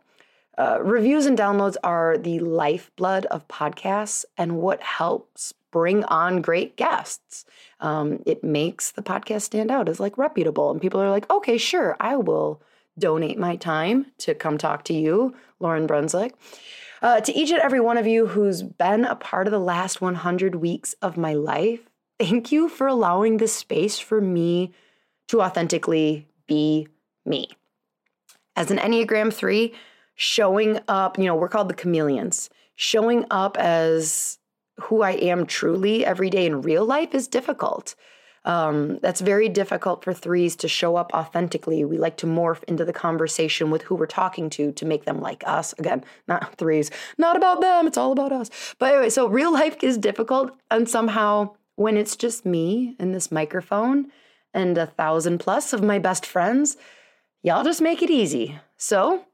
Uh, reviews and downloads are the lifeblood of podcasts and what helps bring on great guests. Um, it makes the podcast stand out as like reputable, and people are like, okay, sure, I will donate my time to come talk to you, Lauryn Brunswick. Uh, to each and every one of you who's been a part of the last 100 weeks of my life, thank you for allowing this space for me to authentically be me. As an Enneagram 3, showing up, you know, we're called the chameleons. Showing up as who I am truly every day in real life is difficult. Um, that's very difficult for threes to show up authentically. We like to morph into the conversation with who we're talking to to make them like us. Again, not threes, not about them, it's all about us. But anyway, so real life is difficult. And somehow, when it's just me and this microphone and a thousand plus of my best friends, y'all just make it easy. So,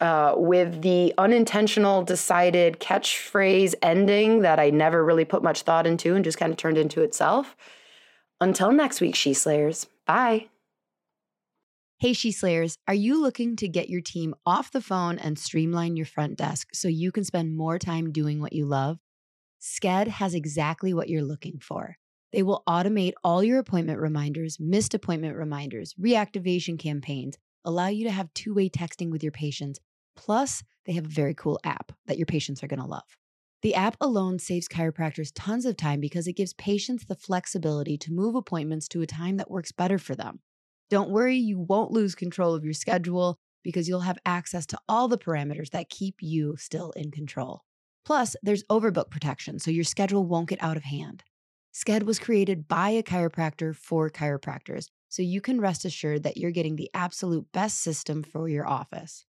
uh, with the unintentional decided catchphrase ending that I never really put much thought into and just kind of turned into itself. Until next week, She Slayers. Bye. Hey, She Slayers, are you looking to get your team off the phone and streamline your front desk so you can spend more time doing what you love? Sked has exactly what you're looking for. They will automate all your appointment reminders, missed appointment reminders, reactivation campaigns, allow you to have two way texting with your patients. Plus, they have a very cool app that your patients are going to love. The app alone saves chiropractors tons of time because it gives patients the flexibility to move appointments to a time that works better for them. Don't worry, you won't lose control of your schedule because you'll have access to all the parameters that keep you still in control. Plus, there's overbook protection, so your schedule won't get out of hand. Sked was created by a chiropractor for chiropractors, so you can rest assured that you're getting the absolute best system for your office.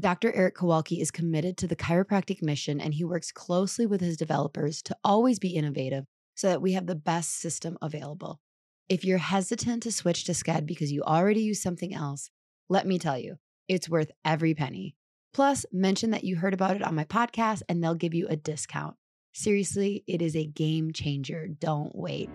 Dr. Eric Kowalke is committed to the chiropractic mission and he works closely with his developers to always be innovative so that we have the best system available. If you're hesitant to switch to Sked because you already use something else, let me tell you, it's worth every penny. Plus, mention that you heard about it on my podcast and they'll give you a discount. Seriously, it is a game changer. Don't wait.